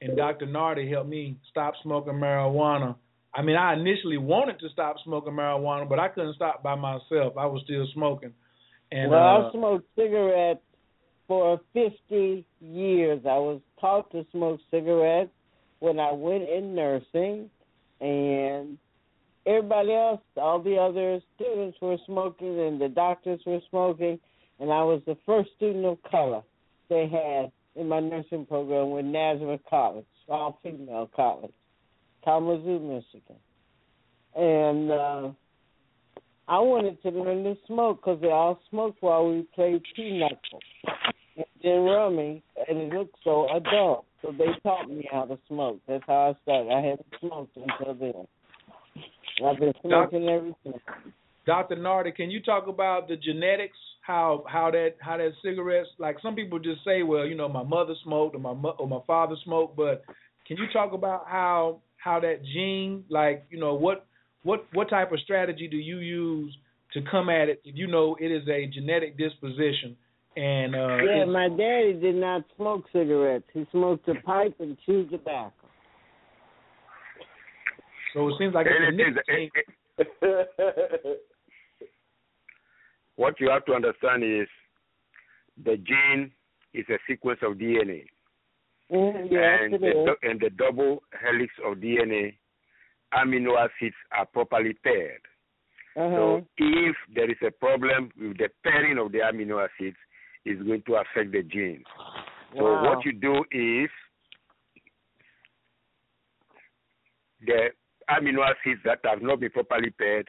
And Dr. Nartey helped me stop smoking marijuana. I mean, I initially wanted to stop smoking marijuana, but I couldn't stop by myself. I was still smoking. And well, uh, I smoked cigarettes for 50 years. I was taught to smoke cigarettes when I went in nursing, and everybody else, all the other students were smoking, and the doctors were smoking and I was the first student of color they had in my nursing program with Nazareth College, all female college, Kalamazoo, Michigan. And uh, I wanted to learn to smoke because they all smoked while we played pinochle and then rummy, and it looked so adult. So they taught me how to smoke. That's how I started. I hadn't smoked until then. I've been smoking ever since. Dr. Nartey, can you talk about the genetics how how that how that cigarettes like some people just say well you know my mother smoked or my or my father smoked but can you talk about how how that gene like you know what what what type of strategy do you use to come at it if you know it is a genetic disposition and uh yeah my daddy did not smoke cigarettes he smoked a pipe and chewed tobacco so it seems like it's a what you have to understand is the gene is a sequence of DNA. Mm, yes, and, the, and the double helix of DNA amino acids are properly paired. Uh-huh. So if there is a problem with the pairing of the amino acids, it's going to affect the gene. So wow. what you do is the amino acids that have not been properly paired,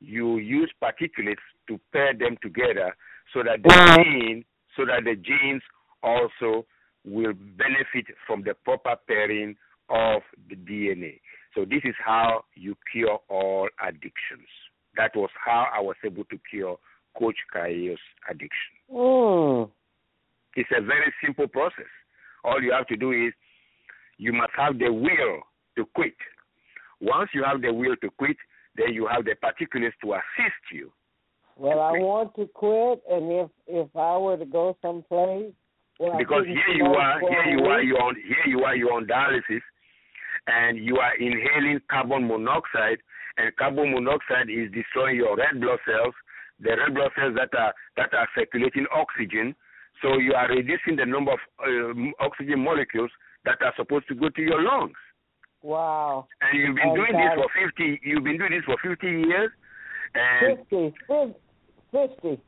you use particulates to pair them together so that the gene so that the genes also will benefit from the proper pairing of the DNA. So this is how you cure all addictions. That was how I was able to cure Coach K's addiction. Oh. It's a very simple process. All you have to do is you must have the will to quit. Once you have the will to quit, then you have the particulars to assist you. Well, I want to quit, and if if I were to go someplace, well, because here you are, here you are, you on here you are, you're on dialysis, and you are inhaling carbon monoxide, and carbon monoxide is destroying your red blood cells, the red blood cells that are that are circulating oxygen. So you are reducing the number of uh, oxygen molecules that are supposed to go to your lungs. Wow. And you've been doing this for 50 you've been doing this for 50 years and 50, 50. 50?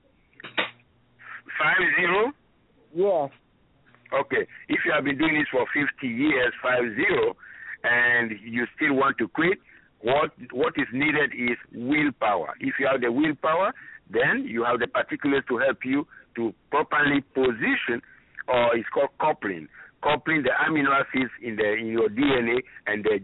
Yes. Okay. If you have been doing this for 50 years, 50, and you still want to quit, what what is needed is willpower. If you have the willpower, then you have the particulars to help you to properly position, or it's called coupling coupling the amino acids in the in your DNA and the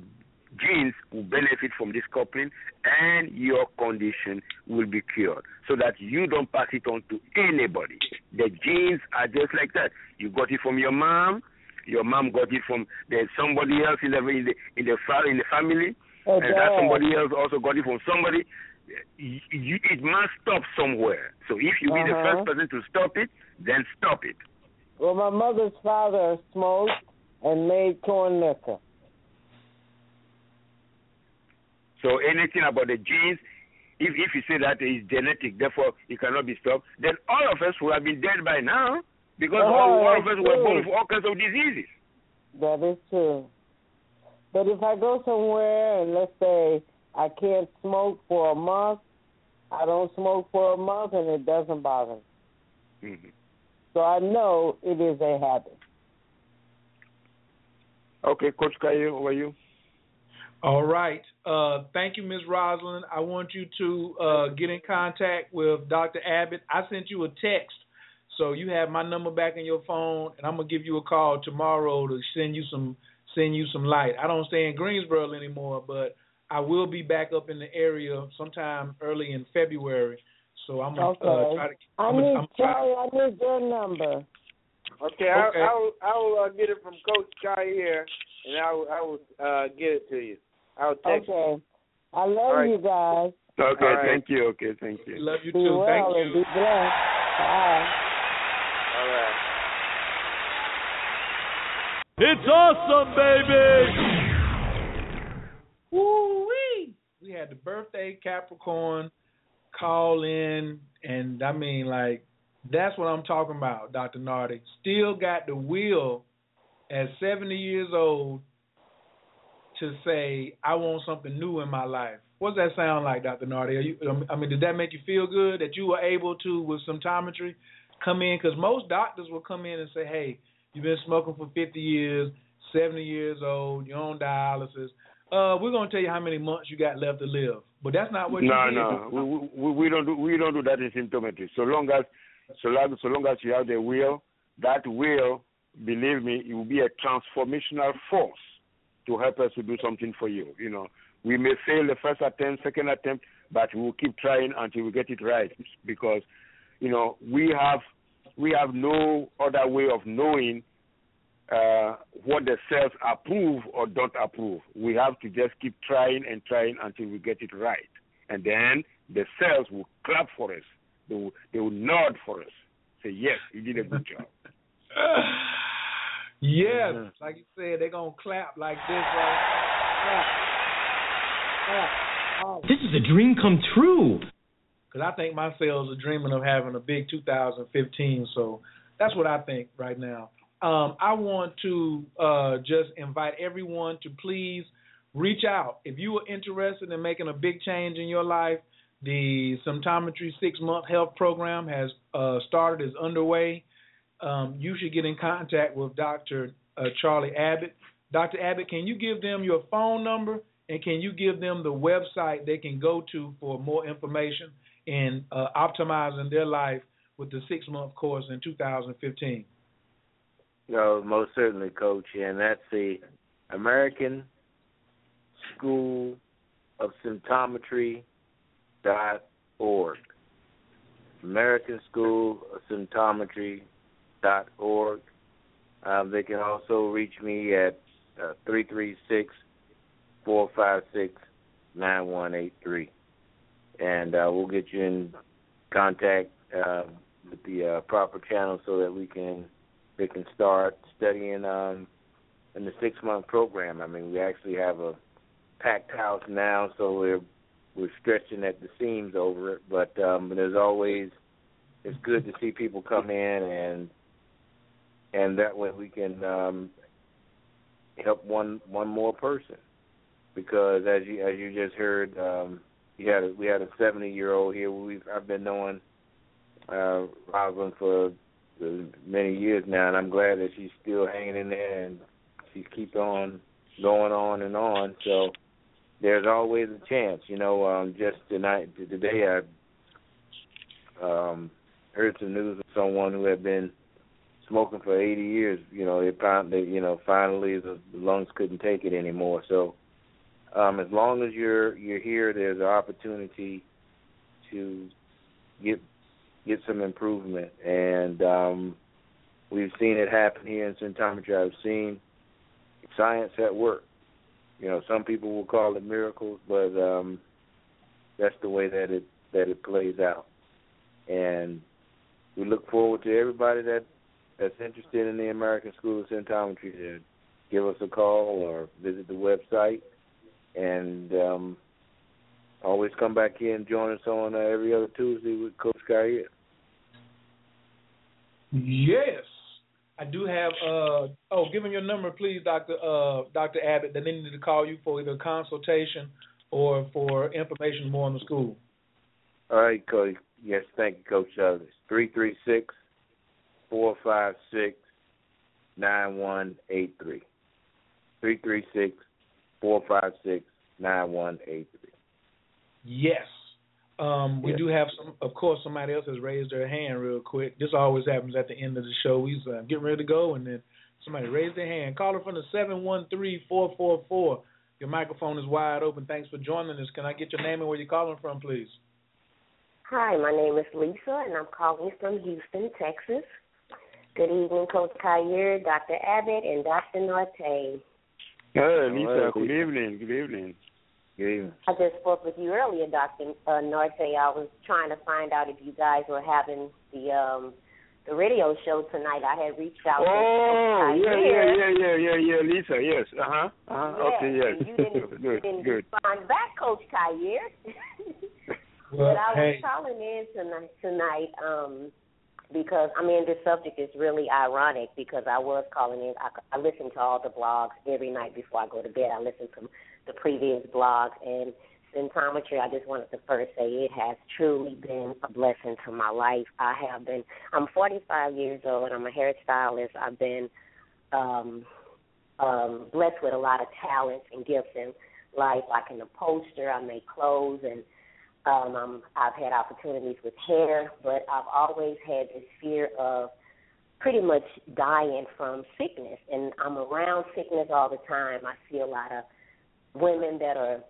genes will benefit from this coupling and your condition will be cured so that you don't pass it on to anybody. The genes are just like that. You got it from your mom, your mom got it from there's somebody else in the in the in the, in the family, oh, and that somebody else also got it from somebody. you, you, it must stop somewhere. So if you uh-huh. be the first Uh-huh. person to stop it, then stop it. Well, my mother's father smoked and made corn liquor. So anything about the genes, if if you say that is genetic, therefore it cannot be stopped, then all of us would have been dead by now because oh, all, all of us true. were born with all kinds of diseases. That is true. But if I go somewhere and let's say I can't smoke for a month, I don't smoke for a month and it doesn't bother me. Mm-hmm. So I know it is a habit. Okay, Coach K, over you. All right. Uh, thank you, Ms. Rosalind. I want you to uh, get in contact with Dr. Abbott. I sent you a text, so you have my number back in your phone, and I'm gonna give you a call tomorrow to send you some send you some light. I don't stay in Greensboro anymore, but I will be back up in the area sometime early in February. So I'm gonna okay. uh, try to. I I'm need gonna, I'm Charlie. I need your number. Okay, I'll, I'll I'll uh, get it from Coach Kai here, and I'll I will uh, get it to you. I'll text Okay. I love right. you guys. Okay, All right. thank you. Okay, thank you. Love you Be too. well Thank you. be blessed. Bye. All right. It's awesome, baby! Woo wee! We had the birthday Capricorn call in, and I mean, like, that's what I'm talking about, Dr. Nartey. Still got the will at 70 years old to say, I want something new in my life. What's that sound like, Dr. Nartey? Are you, I mean, did that make you feel good that you were able to, with symptometry, come in? Because most doctors will come in and say, hey, you've been smoking for 50 years, 70 years old, you're on dialysis. Uh, we're gonna tell you how many months you got left to live, but that's not what no, no, we, we we don't do we don't do that in symptometry. So long as so long so long as you have the will, that will, believe me, it will be a transformational force to help us to do something for you. You know, we may fail the first attempt, second attempt, but we will keep trying until we get it right because, you know, we have we have no other way of knowing uh, what the cells approve or don't approve. We have to just keep trying and trying until we get it right, and then the cells will clap for us. They will, they will nod for us. Say yes, you did a good job. yes, like you said, they're gonna clap like this, right? Clap, clap. This is a dream come true. Because I think my cells are dreaming of having a big 2015. So that's what I think right now. Um, I want to uh, just invite everyone to please reach out. If you are interested in making a big change in your life, the Symptometry six month health program has uh, started, is underway. Um, you should get in contact with Dr. Uh, Charlie Abbott. Dr. Abbott, can you give them your phone number and can you give them the website they can go to for more information in uh, optimizing their life with the six month course in 2015? No, most certainly, Coach, and that's the American School of Symptometry dot org. American School of Symptometry dot org. Um, they can also reach me at uh, three three six four five six nine one eight three, and uh, we'll get you in contact uh, with the uh, proper channel so that we can they can start studying um, in the six month program. I mean, we actually have a packed house now, so we're we're stretching at the seams over it. But um, there's always it's good to see people come in and and that way we can um, help one one more person because as you as you just heard, um, you had a, we had a 70 year old here. We've I've been knowing uh, Rosalind for many years now, and I'm glad that she's still hanging in there and she's keep on going on and on. So there's always a chance, you know. Um, just tonight, today, I um, heard some news of someone who had been smoking for 80 years. You know, they they, you know, finally the lungs couldn't take it anymore. So um, as long as you're you're here, there's an opportunity to get get some improvement, and um, we've seen it happen here in Symptometry. I've seen science at work. You know, some people will call it miracles, but um, that's the way that it that it plays out. And we look forward to everybody that that's interested in the American School of Symptometry to give us a call or visit the website and um, always come back here and join us on uh, every other Tuesday with Coach K. Yes. I do have uh oh, give them your number please, Doctor uh Doctor Abbott, that they need to call you for either consultation or for information more on the school. All right, Coach. Yes, thank you, Coach Douglas. Three three six four five six nine one eight three. Three three six four five six nine one eight three. Yes. Um, we Yes. do have some. Of course, somebody else has raised their hand real quick. This always happens at the end of the show. We uh, getting ready to go, and then somebody raised their hand. Caller from the seven one three four four four. Your microphone is wide open. Thanks for joining us. Can I get your name and where you're calling from, please? Hi, my name is Lisa, and I'm calling from Houston, Texas. Good evening, Coach K, Dr. Abbott, and Dr. Nartey. Hey, Lisa, right, good evening. Good evening. Good evening. I just spoke with you earlier, Dr. Uh, Nartey. I was trying to find out if you guys were having the um the radio show tonight. I had reached out Oh, to yeah, yeah, yeah, yeah, yeah, yeah, Lisa, yes. Uh huh. Uh huh. Yes, Okay, yes. and you didn't, you good, didn't good. respond back, Coach K. Well, but I was hey, calling in tonight, tonight um, because I mean this subject is really ironic because I was calling in. I, I listen to all the blogs every night before I go to bed. I listen to the previous blogs and symptometry. I just wanted to first say it has truly been a blessing to my life. I have been. I'm 45 years old. I'm a hairstylist. I've been um, um, blessed with a lot of talents and gifts in life. I can upholster. I make clothes and um, I'm, I've had opportunities with hair, but I've always had this fear of pretty much dying from sickness. And I'm around sickness all the time. I see a lot of women that are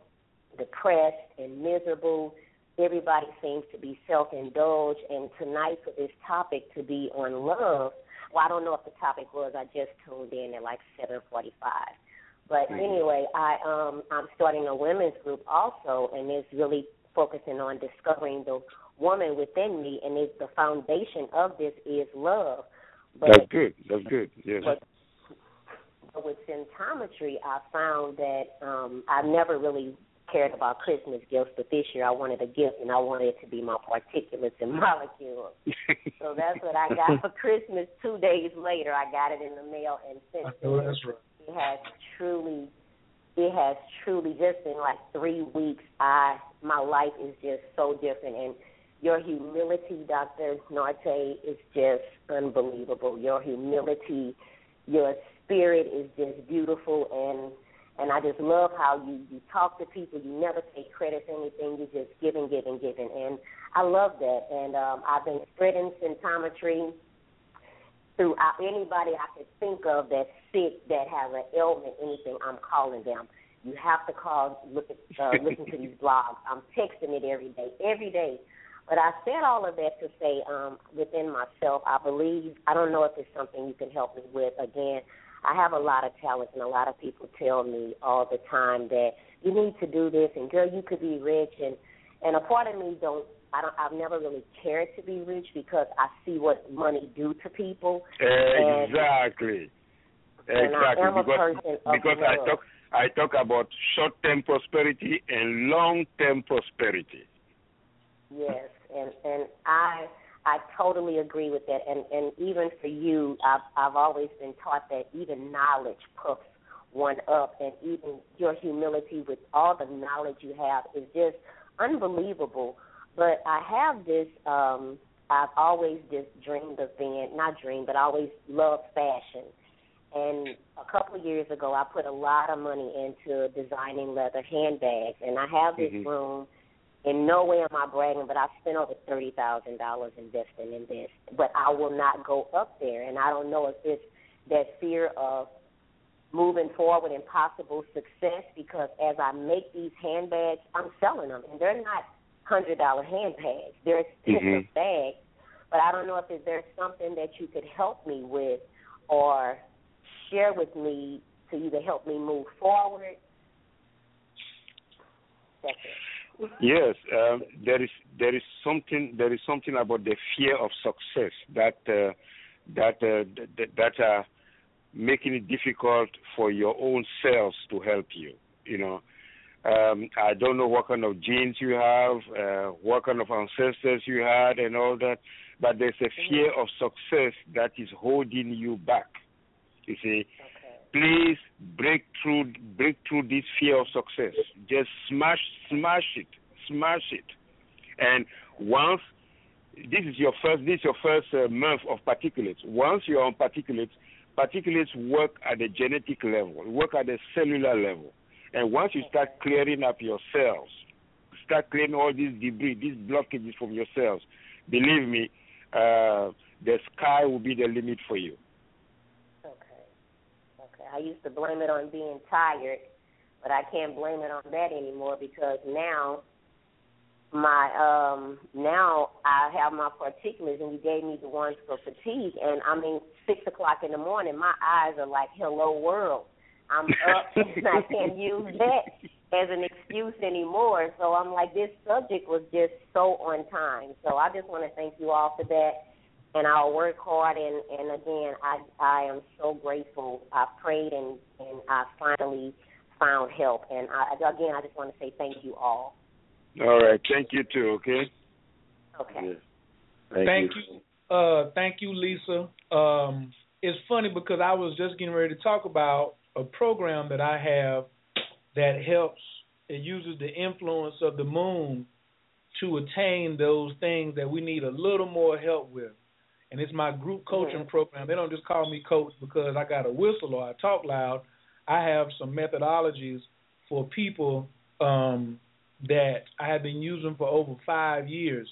depressed and miserable. Everybody seems to be self indulged. And tonight, for this topic to be on love, well, I don't know if the topic was. I just tuned in at like 7:45. But anyway, I um I'm starting a women's group also, and it's really focusing on discovering the woman within me, and it's the foundation of this is love. But That's good. That's good. Yes. but with symptometry, I found that um, I never really cared about Christmas gifts, but this year I wanted a gift, and I wanted it to be my particulates and molecules. so that's what I got for Christmas. Two days later, I got it in the mail, and since I know then, that's right. it has truly it has truly just in like three weeks i my life is just so different and your humility dr Nartey is just unbelievable your humility your spirit is just beautiful and and i just love how you you talk to people you never take credit for anything You're just giving giving giving and i love that and um i've been spreading symptometry throughout anybody I could think of that's sick, that has an ailment, anything, I'm calling them. You have to call, look at, uh, listen to these blogs. I'm texting it every day, every day. But I said all of that to say, um, within myself, I believe. I don't know if it's something you can help me with. Again, I have a lot of talents, and a lot of people tell me all the time that you need to do this, and girl, you could be rich, and and a part of me don't I don't I've never really cared to be rich because I see what money do to people. Exactly. And I Exactly. a because because I talk I talk about short term prosperity and long term prosperity. Yes, and and I I totally agree with that. And and even for you, I've I've always been taught that even knowledge puffs one up, and even your humility with all the knowledge you have is just unbelievable. But I have this. um I've always just dreamed of being not dreamed, but always loved fashion. And a couple of years ago, I put a lot of money into designing leather handbags, and I have this Mhm. room. In no way am I bragging, but I spent over thirty thousand dollars investing in this. But I will not go up there, and I don't know if it's that fear of moving forward and possible success because as I make these handbags, I'm selling them, and they're not hundred dollar handbags. They're expensive Mhm. bags. But I don't know if is there something that you could help me with or share with me to either help me move forward. That's it. Yes, um, there is there is something there is something about the fear of success that uh, that uh, that, that are making it difficult for your own cells to help you. You know, um, I don't know what kind of genes you have, uh, what kind of ancestors you had, and all that, but there's a fear of success that is holding you back. You see, please break through break through this fear of success. Just smash smash it, smash it, and once this is your first this is your first uh, month of particulates. Once you're on particulates, particulates work at the genetic level, work at the cellular level, and once you start clearing up your cells, start clearing all these debris, these blockages from your cells, believe me, uh, the sky will be the limit for you. I used to blame it on being tired, but I can't blame it on that anymore because now my um now I have my particulates and you gave me the ones for fatigue and I mean six o'clock in the morning my eyes are like hello world. I'm up and I can't use that as an excuse anymore. So I'm like this subject was just so on time. So I just want to thank you all for that and I'll work hard. And, and again, I I am so grateful. I prayed and and I finally found help. And I, again, I just want to say thank you all. All right, thank you too. Okay. Okay. Thank, thank you. you. Uh, thank you, Lisa. Um, it's funny because I was just getting ready to talk about a program that I have that helps. It uses the influence of the moon to attain those things that we need a little more help with and it's my group coaching mm-hmm. program. They don't just call me coach because I got a whistle or I talk loud. I have some methodologies for people um, that I have been using for over five years.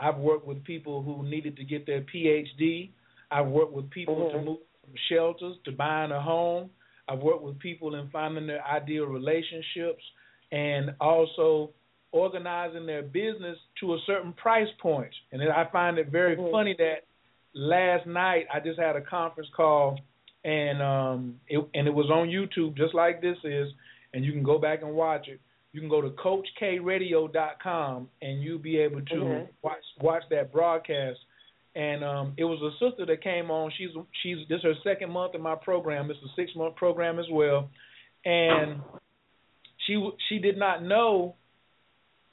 I've worked with people who needed to get their PhD. I've worked with people mm-hmm. to move from shelters to buying a home. I've worked with people in finding their ideal relationships and also organizing their business to a certain price point. And I find it very mm-hmm. funny that last night I just had a conference call and um it and it was on YouTube just like this is and you can go back and watch it. You can go to coachkradio.com and you'll be able to mm-hmm. watch watch that broadcast. And um it was a sister that came on. She's she's this is her second month in my program. It's a six month program as well. And she she did not know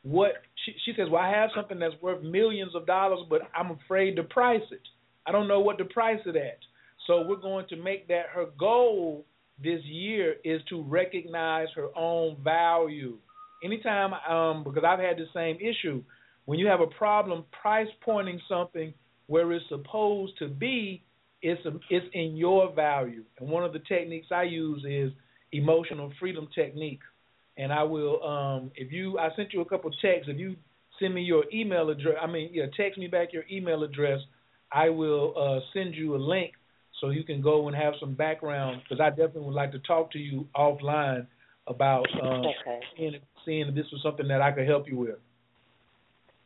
what she she says, "Well, I have something that's worth millions of dollars, but I'm afraid to price it." I don't know what the price it at. So we're going to make that her goal this year is to recognize her own value. Anytime, um, because I've had the same issue, when you have a problem price pointing something where it's supposed to be, it's a, it's in your value. And one of the techniques I use is emotional freedom technique. And I will, um, if you, I sent you a couple texts. If you send me your email address, I mean, yeah, text me back your email address I will uh, send you a link so you can go and have some background because I definitely would like to talk to you offline about um, okay. seeing, seeing if this was something that I could help you with.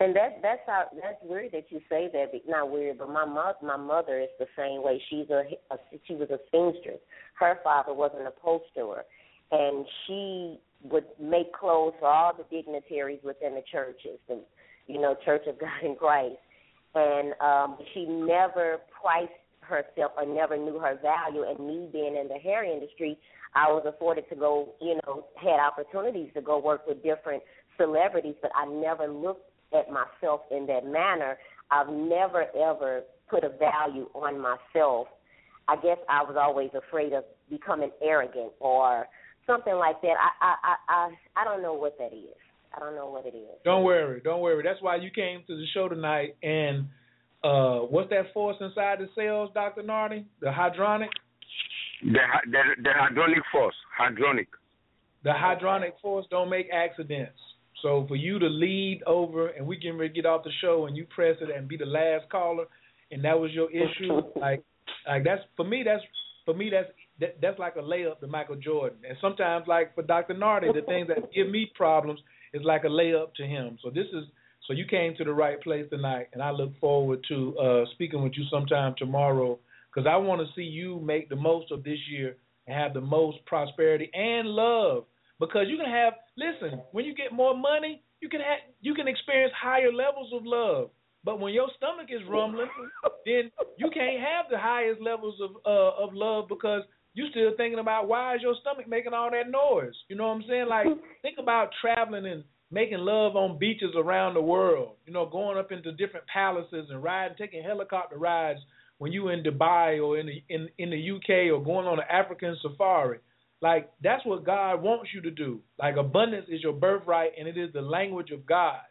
And that that's how that's weird that you say that. Not weird, but my mother my mother is the same way. She's a, a she was a seamstress. Her father was an upholsterer, and she would make clothes for all the dignitaries within the churches, the you know Church of God in Christ and um, she never priced herself or never knew her value. And me being in the hair industry, I was afforded to go, you know, had opportunities to go work with different celebrities, but I never looked at myself in that manner. I've never ever put a value on myself. I guess I was always afraid of becoming arrogant or something like that. I I I I, I don't know what that is. I don't know what it is. Don't worry, don't worry. That's why you came to the show tonight. And uh, what's that force inside the cells, Doctor Nartey? The hydronic. The, the the hydronic force, hydronic. The hydronic force don't make accidents. So for you to lead over, and we can get off the show, and you press it and be the last caller, and that was your issue, like, like that's for me. That's for me. That's that, that's like a layup to Michael Jordan. And sometimes, like for Dr. Nartey, the things that give me problems is like a layup to him. So this is so you came to the right place tonight, and I look forward to uh, speaking with you sometime tomorrow because I want to see you make the most of this year and have the most prosperity and love. Because you can have listen when you get more money, you can have, you can experience higher levels of love. But when your stomach is rumbling, then you can't have the highest levels of uh, of love because you still thinking about why is your stomach making all that noise? You know what I'm saying? Like think about traveling and making love on beaches around the world. You know, going up into different palaces and riding, taking helicopter rides when you in Dubai or in the in in the UK or going on an African safari. Like that's what God wants you to do. Like abundance is your birthright and it is the language of God.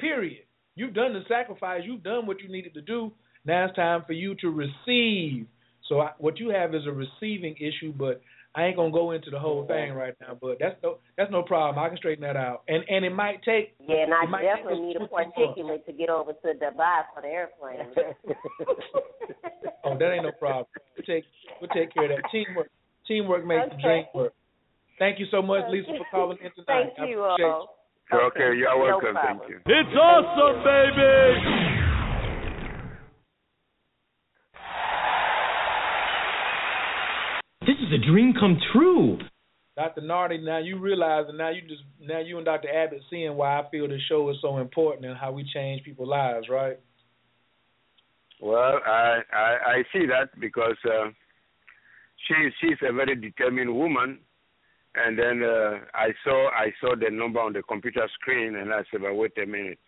Period. You've done the sacrifice. You've done what you needed to do. Now it's time for you to receive. So I, what you have is a receiving issue, but I ain't gonna go into the whole thing right now. But that's no that's no problem. I can straighten that out. And and it might take. Yeah, and I definitely need a particulate to get over to Dubai for the airplane. oh, that ain't no problem. We'll take we'll take care of that. Teamwork teamwork makes Okay. the dream work. Thank you so much, Lisa, for calling in tonight. Thank you I appreciate all. Okay, you're no welcome. problem. Thank you. It's awesome, baby! This is a dream come true. Dr. Nartey, now you realize, and now you just, now you and Dr. Abbott seeing why I feel the show is so important and how we change people's lives, right? Well, I I, I see that because uh, she she's a very determined woman, and then uh, I saw I saw the number on the computer screen, and I said, "But wait a minute."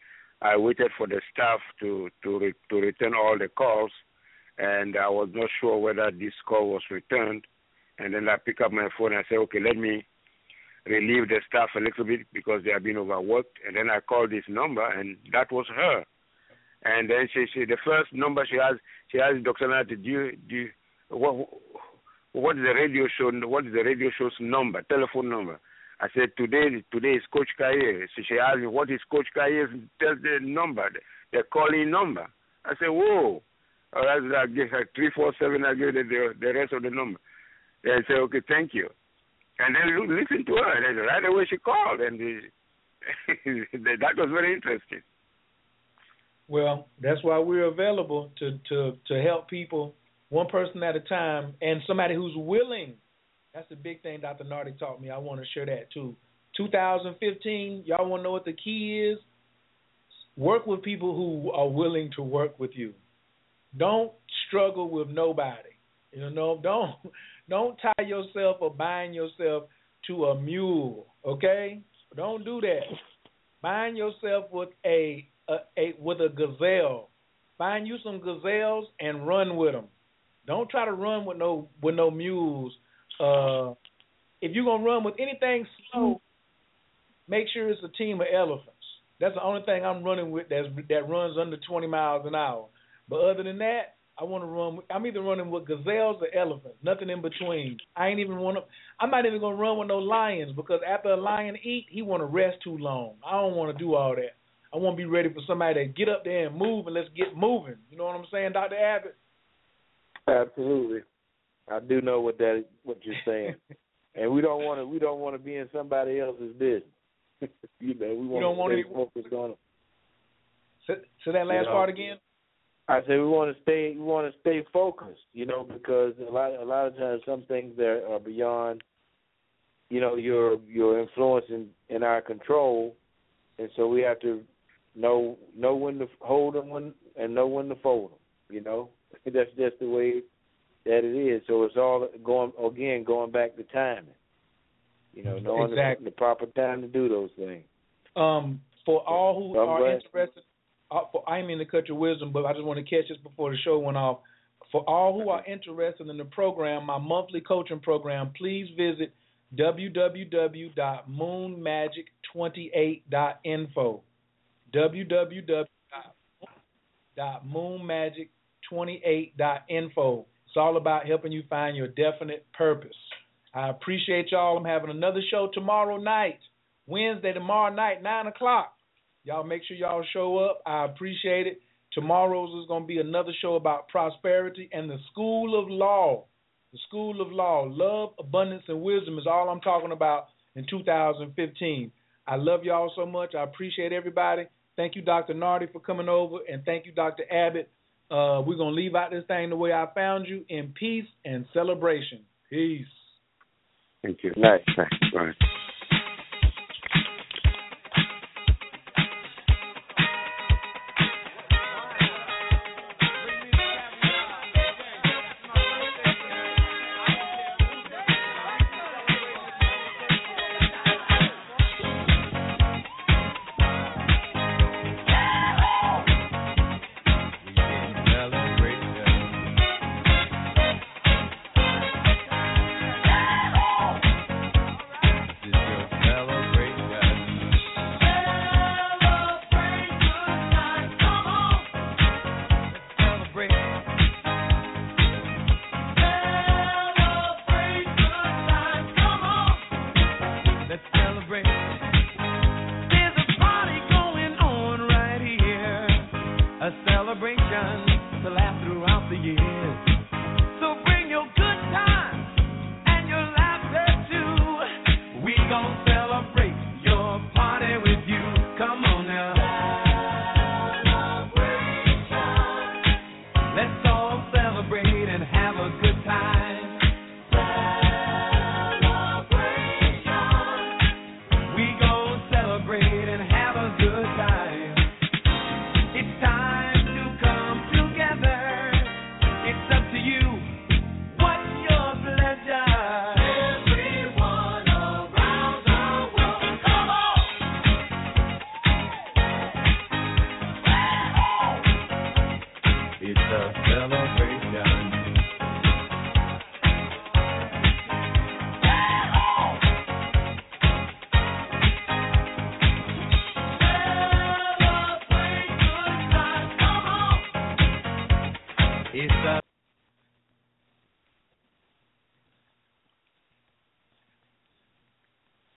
I waited for the staff to to re, to return all the calls, and I was not sure whether this call was returned. And then I pick up my phone and I say, "Okay, let me relieve the staff a little bit because they have been overworked." And then I called this number, and that was her. And then she, she the first number she has, she has Dr. Nartey, do you, do you, what, what is the radio show, what is the radio show's number, telephone number? I said, today, today is Coach K. So she asked me, what is Coach K's, tell the number, the, calling number. I said, whoa. I give her 347, I gave her the, the rest of the number. Then I said, okay, thank you. And then listen to her. And right away she called, and the, that was very interesting. Well, that's why we're available to to to help people one person at a time and somebody who's willing. That's the big thing Dr. Nartey taught me. I want to share that too. 2015, y'all want to know what the key is? Work with people who are willing to work with you. Don't struggle with nobody. You know, don't don't tie yourself or bind yourself to a mule, okay? Don't do that. Bind yourself with a, a, a with a gazelle. Find you some gazelles and run with them. Don't try to run with no with no mules. Uh, if you're gonna run with anything slow, make sure it's a team of elephants. That's the only thing I'm running with that's that runs under 20 miles an hour. But other than that, I want to run. With, I'm either running with gazelles or elephants. Nothing in between. I ain't even want to. I'm not even gonna run with no lions because after a lion eat, he want to rest too long. I don't want to do all that. I want to be ready for somebody to get up there and move and let's get moving. You know what I'm saying, Doctor Abbott? Absolutely. I do know what that what you're saying. and we don't want to we don't want to be in somebody else's business. you know, we want don't to wanna stay be- focused on So, so that last You know. part again. I say we want to stay we want to stay focused, you know, because a lot a lot of times some things that are beyond, you know, your your influence in, in our control, and so we have to know know when to hold them when and know when to fold them. You know, that's just the way that it is. So it's all going again going back to timing. You know, knowing Exactly. the, the proper time to do those things. Um, for all who I'm are glad- interested, for, I am in the cut your wisdom, but I just want to catch this before the show went off. For all who are interested in the program, my monthly coaching program, please visit www.moonmagic28.info. www.moonmagic28.info. It's all about helping you find your definite purpose. I appreciate y'all. I'm having another show tomorrow night. Wednesday, tomorrow night, 9 o'clock. Y'all make sure y'all show up. I appreciate it. Tomorrow's is going to be another show about prosperity and the School of Law. The School of Law. Love, abundance, and wisdom is all I'm talking about in 2015. I love y'all so much. I appreciate everybody. Thank you, Dr. Nartey, for coming over, and thank you, Dr. Abbott. Uh, we're going to leave out this thing the way I found you in peace and celebration. Peace. Thank you. Nice. Right.